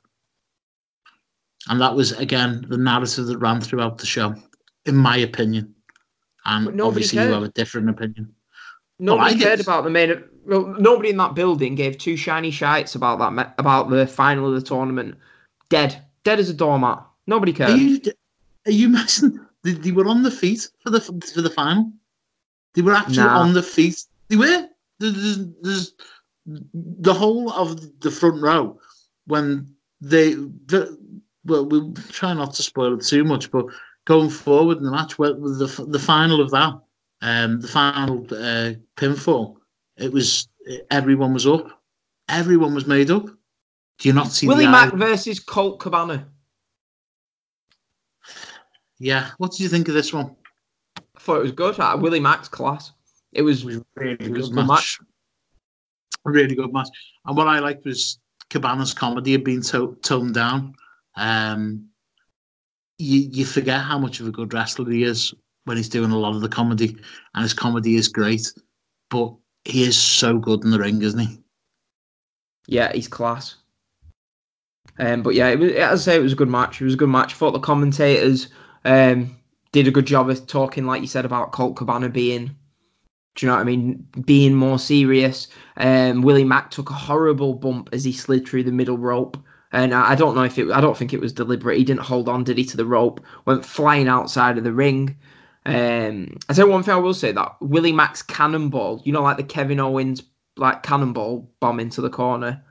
And that was, again, the narrative that ran throughout the show, in my opinion. And obviously, cared. you have a different opinion. Nobody I cared did. about the main. Well, nobody in that building gave two shiny shites about that about the final of the tournament. Dead, dead as a doormat. Nobody Are cared. you, are you messing? They, they were on the feet for the for the final. They were actually Nah. on the feet. They were. There's, there's the whole of the front row when they. The, well, we'll try not to spoil it too much, but going forward in the match, well, with the the final of that, um, the final uh, pinfall, it was everyone was up, everyone was made up. Do you not see Willie Mack versus Colt Cabana. Yeah, what did you think of this one? I thought it was good. Uh, Willie Mack's class. It was. really It was good good match. A really good match. And what I liked was Cabana's comedy had been to- toned down. Um, you you forget how much of a good wrestler he is when he's doing a lot of the comedy, and his comedy is great. But he is so good in the ring, isn't he? Yeah, he's class. Um, but yeah, it was, as I say, it was a good match. It was a good match. I thought the commentators um, did a good job of talking, like you said, about Colt Cabana being, do you know what I mean, being more serious. Um, Willie Mack took a horrible bump as he slid through the middle rope. And I, I don't know if it, I don't think it was deliberate. He didn't hold on, did he, to the rope? Went flying outside of the ring. Um, I say one thing I will say that Willie Mack's cannonball, you know, like the Kevin Owens like cannonball bomb into the corner.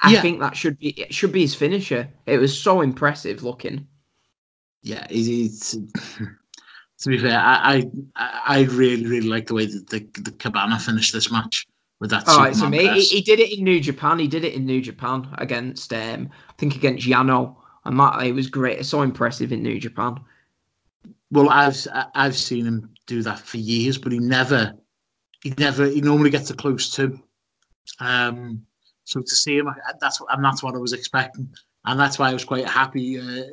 I Yeah. think that should be it should be his finisher. It was so impressive looking. Yeah, it, it's to be fair, I, I I really really like the way that the the Cabana finished this match with that. Oh, it's amazing. He, he did it in New Japan. He did it in New Japan against um I think against Yano. And that it was great. It's so impressive in New Japan. Well, I've I've seen him do that for years, but he never he never he normally gets a close to. Um, so to see him, that's what and that's what I was expecting, and that's why I was quite happy, uh,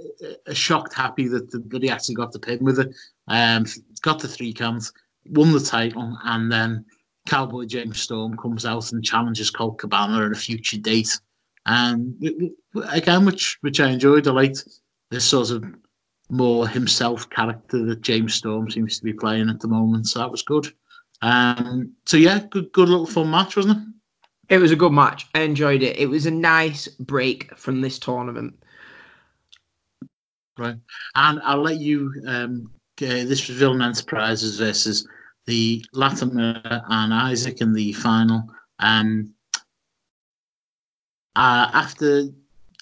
uh, shocked, happy that, that he actually got the pin with it. Um, got the three counts, won the title, and then Cowboy James Storm comes out and challenges Colt Cabana at a future date. And w- again, which which I enjoyed. I liked this sort of more himself character that James Storm seems to be playing at the moment. So that was good. Um, so yeah, good good little fun match, wasn't it? It was a good match. I enjoyed it. It was a nice break from this tournament. Right. And I'll let you. Um, uh, this was Villain Enterprises versus the Latimer and Isaac in the final. Um, uh, after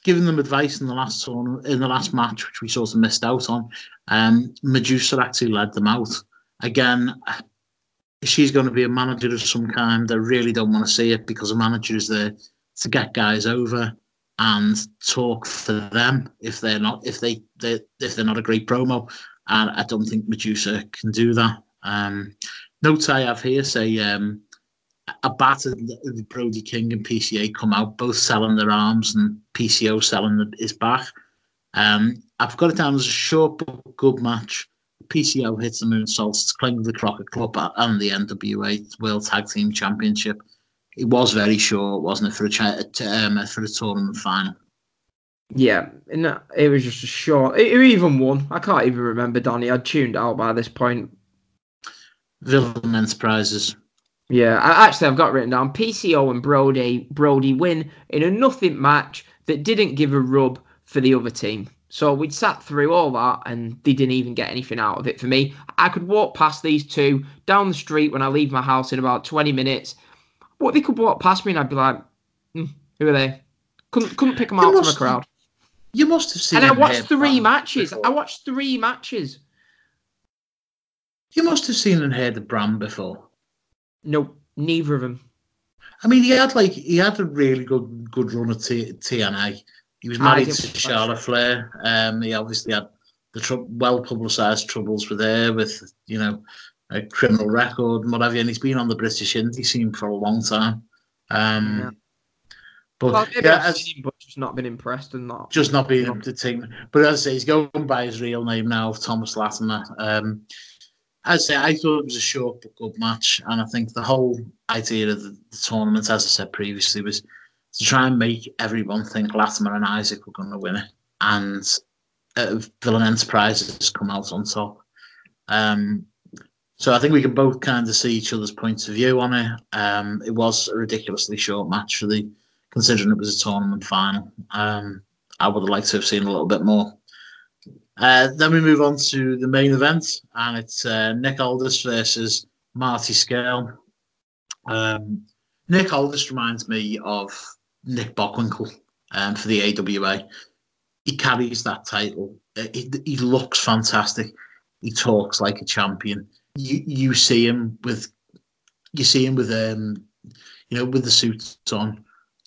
giving them advice in the last tournament, in the last match, which we sort of missed out on, um, Medusa actually led them out. Again, she's going to be a manager of some kind. I really don't want to see it because a manager is there to get guys over and talk for them if they're not if they they if they're not a great promo. And I don't think Medusa can do that. Um, notes I have here say um, a battered the Brody King and PCO come out both selling their arms and PCO selling the, his back. Um, I've got it down as a short but good match. PCO hits the moonsault to claim the Crockett Cup and the NWA World Tag Team Championship. It was very short, wasn't it, for a cha- um, for a tournament final? Yeah, and it was just a short. Who even won? I can't even remember, Donny. I'd tuned out by this point. Villain Enterprises. Yeah, I, actually, I've got written down PCO and Brody. Brody win in a nothing match that didn't give a rub for the other team. So we'd sat through all that, and they didn't even get anything out of it for me. I could walk past these two down the street when I leave my house in about twenty minutes. What they could walk past me, and I'd be like, hmm, "Who are they?" Couldn't couldn't pick them out from a crowd. You must have seen. And I watched three matches. before. I watched three matches. You must have seen and heard the brand before. No, neither of them. I mean, he had like he had a really good good run at T- TNA. He was married to watch Charlotte Flair. Um, he obviously had the tr- well publicised troubles with her, with you know a criminal record and whatever. And he's been on the British indie scene for a long time. Um, Yeah. But Well, yeah, as- seen but just not been impressed and not. just not being able to take. But as I say, he's going by his real name now, Thomas Latimer. Um, I say, I thought it was a short but good match, and I think the whole idea of the, the tournament, as I said previously, was to try and make everyone think Latimer and Isaac were going to win it, and uh, Villain Enterprises come out on top. Um, so I think we can both kind of see each other's points of view on it. Um, it was a ridiculously short match for the considering it was a tournament final. Um, I would have liked to have seen a little bit more. Uh, then we move on to the main event, and it's uh, Nick Aldis versus Marty Scurll. Um, Nick Aldis reminds me of Nick Bockwinkel um, for the AWA. He carries that title. Uh, He, he looks fantastic. He talks like a champion. You you see him with you see him with um you know with the suits on,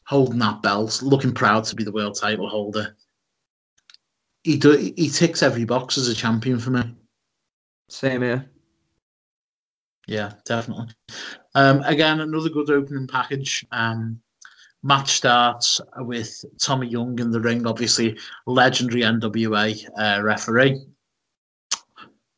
holding that belt, looking proud to be the world title holder. He do, he ticks every box as a champion for me. Same here. Yeah, definitely. Um, again, another good opening package. Um, match starts with Tommy Young in the ring, obviously legendary NWA uh, referee.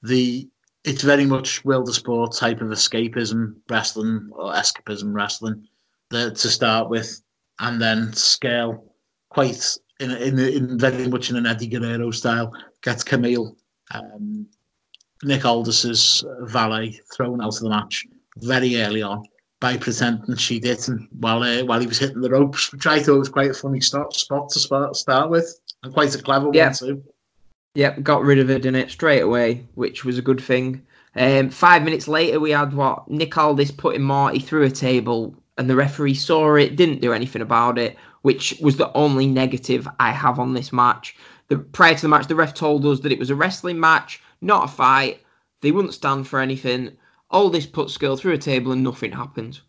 The it's very much World of Sport type of escapism wrestling or escapism wrestling the, to start with, and then Scurll quite in in, in very much in an Eddie Guerrero style, gets Camille, um, Nick Aldis's valet thrown out of the match very early on by pretending she didn't while uh, while he was hitting the ropes, which I thought was quite a funny start spot to start, start with, and quite a clever Yeah. one too. Yep, got rid of it in it straight away, which was a good thing. Um, five minutes later, we had what Nick Aldis putting Marty through a table, and the referee saw it, didn't do anything about it, which was the only negative I have on this match. The prior to the match, the ref told us that it was a wrestling match, not a fight. They wouldn't stand for anything. Aldis put Scurll through a table, and nothing happened.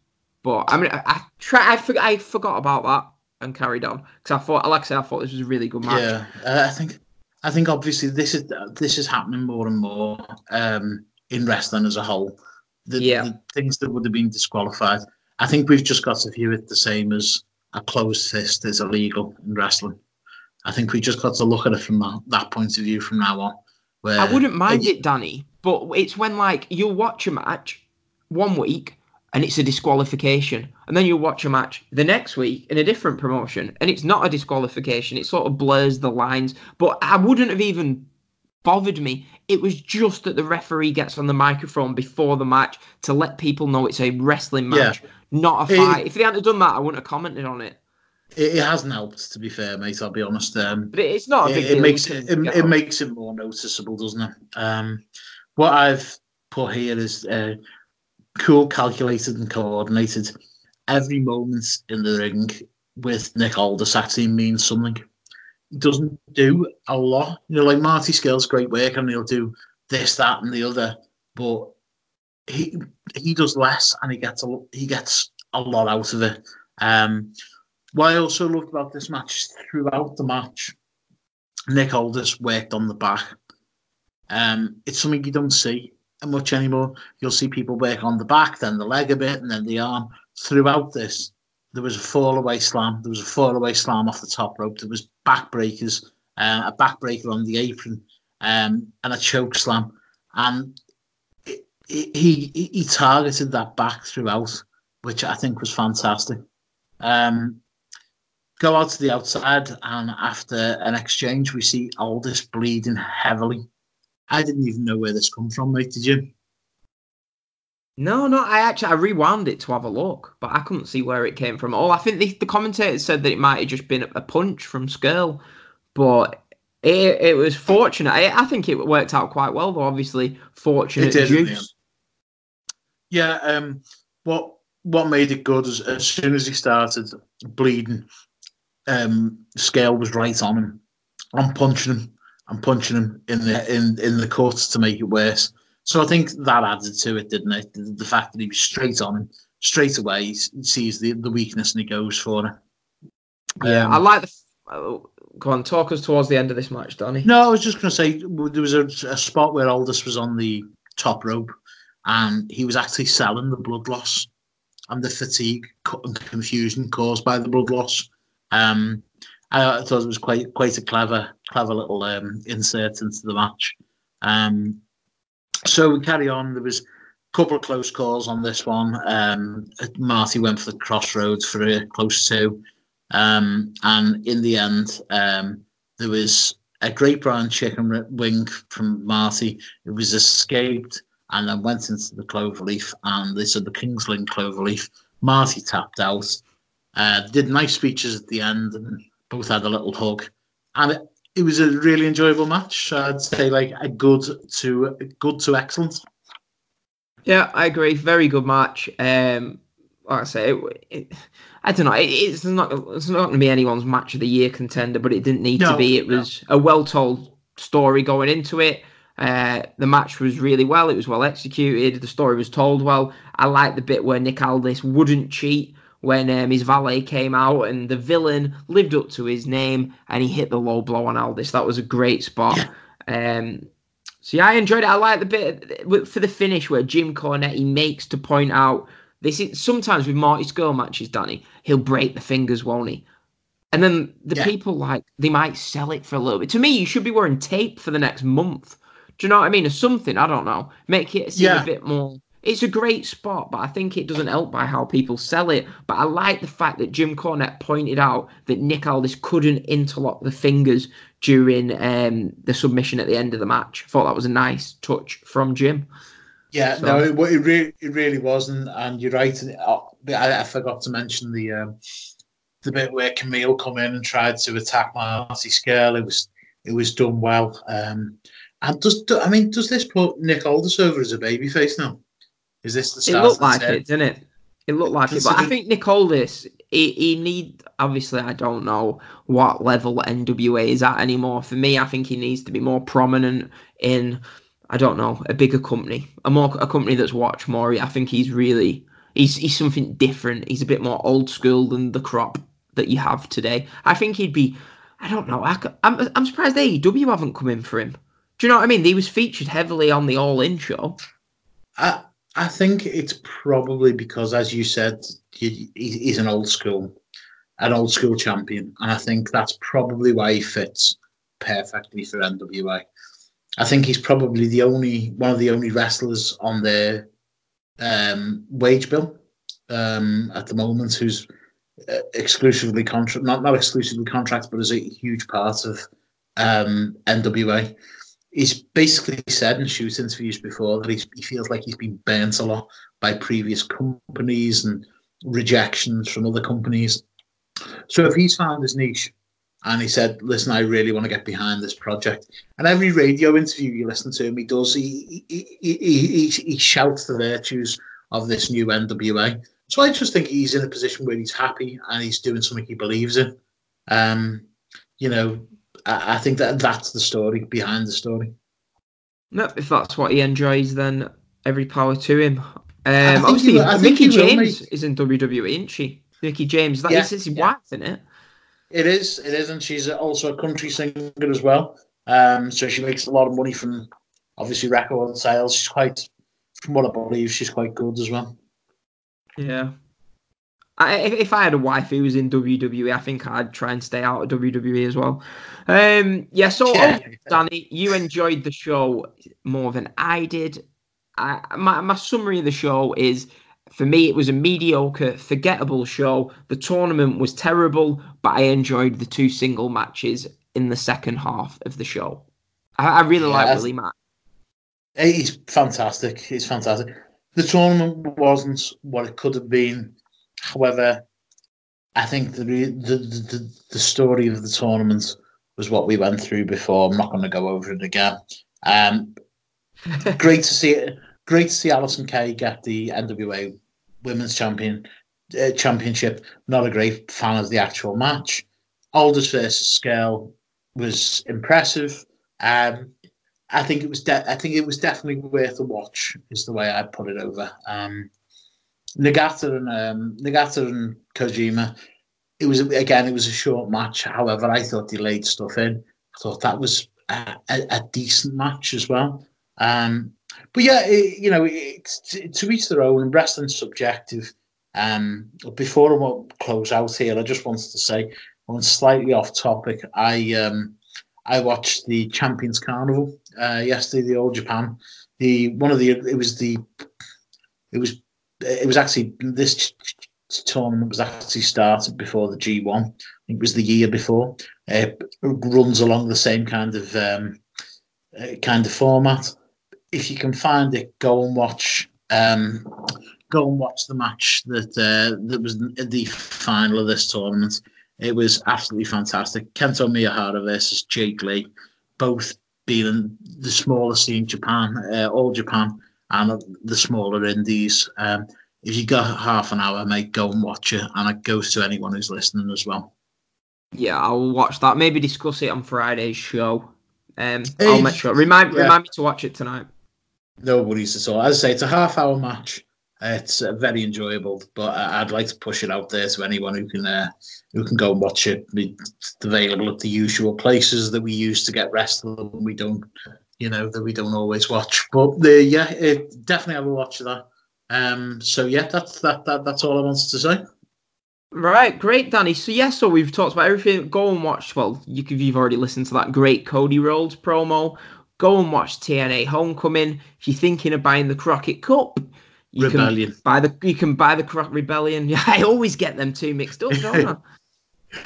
But I mean, I, I try, I, forg I forgot about that and carried on because I thought, like I said, I thought this was a really good match. Yeah, uh, I think I think obviously this is this is happening more and more um, in wrestling as a whole. The, Yeah. the things that would have been disqualified. I think we've just got to view it the same as a closed fist is illegal in wrestling. I think we just got to look at it from that, that point of view from now on. Where I wouldn't mind it- it, Danny, but it's when like you'll watch a match one week and it's a disqualification, and then you'll watch a match the next week in a different promotion and it's not a disqualification. It sort of blurs the lines. But I wouldn't have even bothered me. It was just that the referee gets on the microphone before the match to let people know it's a wrestling Yeah. match, not a It- fight. if they hadn't done that, I wouldn't have commented on it. It, it hasn't helped, to be fair, mate. I'll be honest. Um, But it- it's not a it, big it makes it, it, it makes it more noticeable, doesn't it? Um, what I've put here is uh, cool, calculated, and coordinated. Every moment in the ring with Nick Aldis actually means something. Doesn't do a lot. You know, like Marty Scurll's great work, and he'll do this, that, and the other, but he he does less, and he gets a he gets a lot out of it. Um, what I also loved about this match throughout the match, Nick Aldis worked on the back. Um, it's something you don't see much anymore. You'll see people work on the back, then the leg a bit, and then the arm. Throughout this, there was a fall away slam. There was a fall away slam off the top rope. There was back breakers, uh, a back breaker on the apron, um, and a choke slam. And he he he targeted that back throughout, which I think was fantastic. Um, go out to the outside, and after an exchange, we see Aldis bleeding heavily. I didn't even know where this come from, mate. Did you? No, no, I actually I rewound it to have a look, but I couldn't see where it came from. Oh, I think the, the commentator said that it might have just been a punch from Scurll, but it, it was fortunate. I, I think it worked out quite well, though. Obviously, fortunate did, juice. end. Yeah. Um. What What made it good is as soon as he started bleeding, um, Scurll was right on him. I'm punching him. I'm punching him in the in in the cuts to make it worse. So I think that added to it, didn't it? The, the fact that he was straight on him straight away. He sees the, the weakness and he goes for it. Yeah, Um, I like the. Oh, go on, talk us towards the end of this match, Donny. No, I was just going to say there was a, a spot where Aldis was on the top rope, and he was actually selling the blood loss and the fatigue and confusion caused by the blood loss. Um, I thought it was quite quite a clever clever little um, insert into the match. Um, so we carry on. There was a couple of close calls on this one. Um, Marty went for the crossroads for a close two. Um, and in the end, um, there was a great brown chicken wing from Marty. It was escaped and then went into the cloverleaf, and they said the Kingsland cloverleaf. Marty tapped out. Uh, did nice speeches at the end, and both had a little hug, and it, it was a really enjoyable match. I'd say like a good to good to excellent. Yeah, I agree. Very good match. Um, like I say, it, it, I don't know. It, it's not. It's not going to be anyone's match of the year contender, but it didn't need to be. It no. was a well-told story going into it. Uh, the match was really well. It was well executed. The story was told well. I like the bit where Nick Aldis wouldn't cheat when um, his valet came out, and the villain lived up to his name, and he hit the low blow on Aldis. That was a great spot. Um, so yeah, I enjoyed it. I like the bit for the finish where Jim Cornette he makes to point out this is sometimes with Marty Scurll matches, Danny, he'll break the fingers, won't he? And then the Yeah. people like they might sell it for a little bit. To me, you should be wearing tape for the next month. Do you know what I mean? Or something. I don't know. Make it seem Yeah. a bit more it's a great spot, but I think it doesn't help by how people sell it. But I like the fact that Jim Cornette pointed out that Nick Aldis couldn't interlock the fingers during um, the submission at the end of the match. I thought that was a nice touch from Jim. Yeah, So- no, it, it really, it really wasn't, and you're right. and, uh, I, I forgot to mention the um, the bit where Camille come in and tried to attack Marty Scurll. It was it was done well. Um, and does do- I mean does this put Nick Aldis over as a babyface now? Is this the It looked like it, didn't it? It looked like it. But I think Nick Aldis, he, he need obviously I don't know what level NWA is at anymore. For me, I think he needs to be more prominent in I don't know, a bigger company. A more a company that's watched more. I think he's really he's he's something different. He's a bit more old school than the crop that you have today. I think he'd be I don't know. I, I'm I'm surprised AEW haven't come in for him. Do you know what I mean? He was featured heavily on the All In show. I I think it's probably because, as you said, he, he- he's an old school, an old school champion, and I think that's probably why he fits perfectly for NWA. I think he's probably the only one of the only wrestlers on their um, wage bill um, at the moment who's uh, exclusively contract, not not exclusively contract, but is a huge part of um, NWA he's basically said in shoot interviews before that he feels like he's been burnt a lot by previous companies and rejections from other companies. So if he's found his niche and he said, "Listen, I really want to get behind this project," and every radio interview you listen to him, he does he he, he, he, he, he shouts the virtues of this new NWA. So I just think he's in a position where he's happy and he's doing something he believes in. Um, you know, I, I think that that's the story behind the story. No, if that's what he enjoys, then every power to him. Um, obviously, will- Mickie James make- is in WWE, isn't she? Mickie James, that Yeah, is his yeah. wife, isn't it? It is, it is, and she's also a country singer as well. Um, so she makes a lot of money from obviously record sales. She's quite, from what I believe, she's quite good as well. Yeah. I, if, I had a wife who was in WWE, I think I'd try and stay out of WWE as well. Um, yeah. So, Yeah. oh, Danny, you enjoyed the show more than I did. I, my my summary of the show is. For me, it was a mediocre, forgettable show. The tournament was terrible, but I enjoyed the two single matches in the second half of the show. I, I really like Yeah. Willie Mack. He's fantastic. He's fantastic. The tournament wasn't what it could have been. However, I think the re- the, the, the story of the tournament was what we went through before. I'm not going to go over it again. Um, great to see it. Great to see Allysin Kay get the NWA Women's Champion uh, Championship. Not a great fan of the actual match. Aldis versus Scurll was impressive. Um, I think it was. De- I think it was definitely worth a watch. Is the way I put it over. Um, Nagata and um, Nagata and Kojima. It was again. It was a short match. However, I thought they laid stuff in. I thought that was a, a, a decent match as well. Um, but yeah, it, you know, it's to, to each their own. Wrestling's subjective. Um, before I will close out here, I just wanted to say, on slightly off topic. I um, I watched the Champions Carnival uh, yesterday, the All Japan. The one of the it was the it was it was actually this tournament was actually started before the G one. I think it was the year before. It runs along the same kind of um, uh, kind of format. If you can find it, go and watch. Um, go and watch the match that uh, that was the final of this tournament. It was absolutely fantastic. Kento Miyahara versus Jake Lee, both being the smallest in Japan, uh, all Japan, and the smaller indies. Um, if you got half an hour, mate, go and watch it, and it goes to anyone who's listening as well. Yeah, I'll watch that. Maybe discuss it on Friday's show. Um, Hey, I'll make sure. Remind yeah. remind me to watch it tonight. No worries at all. As I say, it's a half-hour match. It's uh, very enjoyable, but I- I'd like to push it out there to anyone who can uh, who can go and watch it. It's available at the usual places that we use to get wrestling. When we don't, you know, that we don't always watch. But the yeah, it, definitely have a watch of that. Um, so yeah, that's that, that that's all I wanted to say. Right, great, Danny. So yeah, so we've talked about everything. Go and watch. Well, you, you've already listened to that great Cody Rhodes promo. Go and watch TNA Homecoming. If you're thinking of buying the Crockett Cup, You Rebellion. Can buy the you can buy the Croc Rebellion. Yeah, I always get them two mixed up, don't I?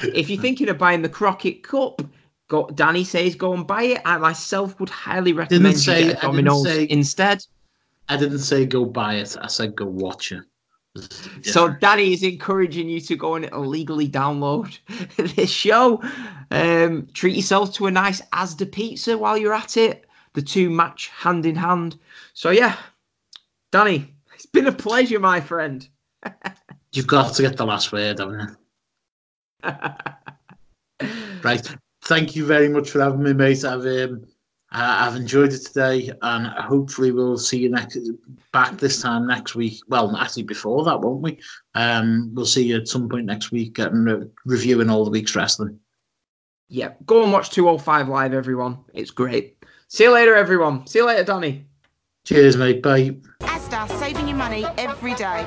if you're thinking of buying the Crockett Cup, go. Danny says go and buy it. I myself would highly recommend say- you get a I didn't Domino's say- instead. I didn't say go buy it. I said go watch it. So Danny is encouraging you to go and illegally download this show. Um, treat yourself to a nice Asda pizza while you're at it. The two match hand in hand. So yeah, Danny, it's been a pleasure, my friend. You've got to get the last word, haven't you? right. Thank you very much for having me, mate. I've um, I- I've enjoyed it today, and hopefully we'll see you next back this time next week. Well, actually before that, won't we? Um, we'll see you at some point next week, and re- reviewing all the week's wrestling. Yeah, go and watch 205 live, everyone. It's great. See you later, everyone. See you later, Danny. Cheers, mate. Bye. Asda, saving you money every day.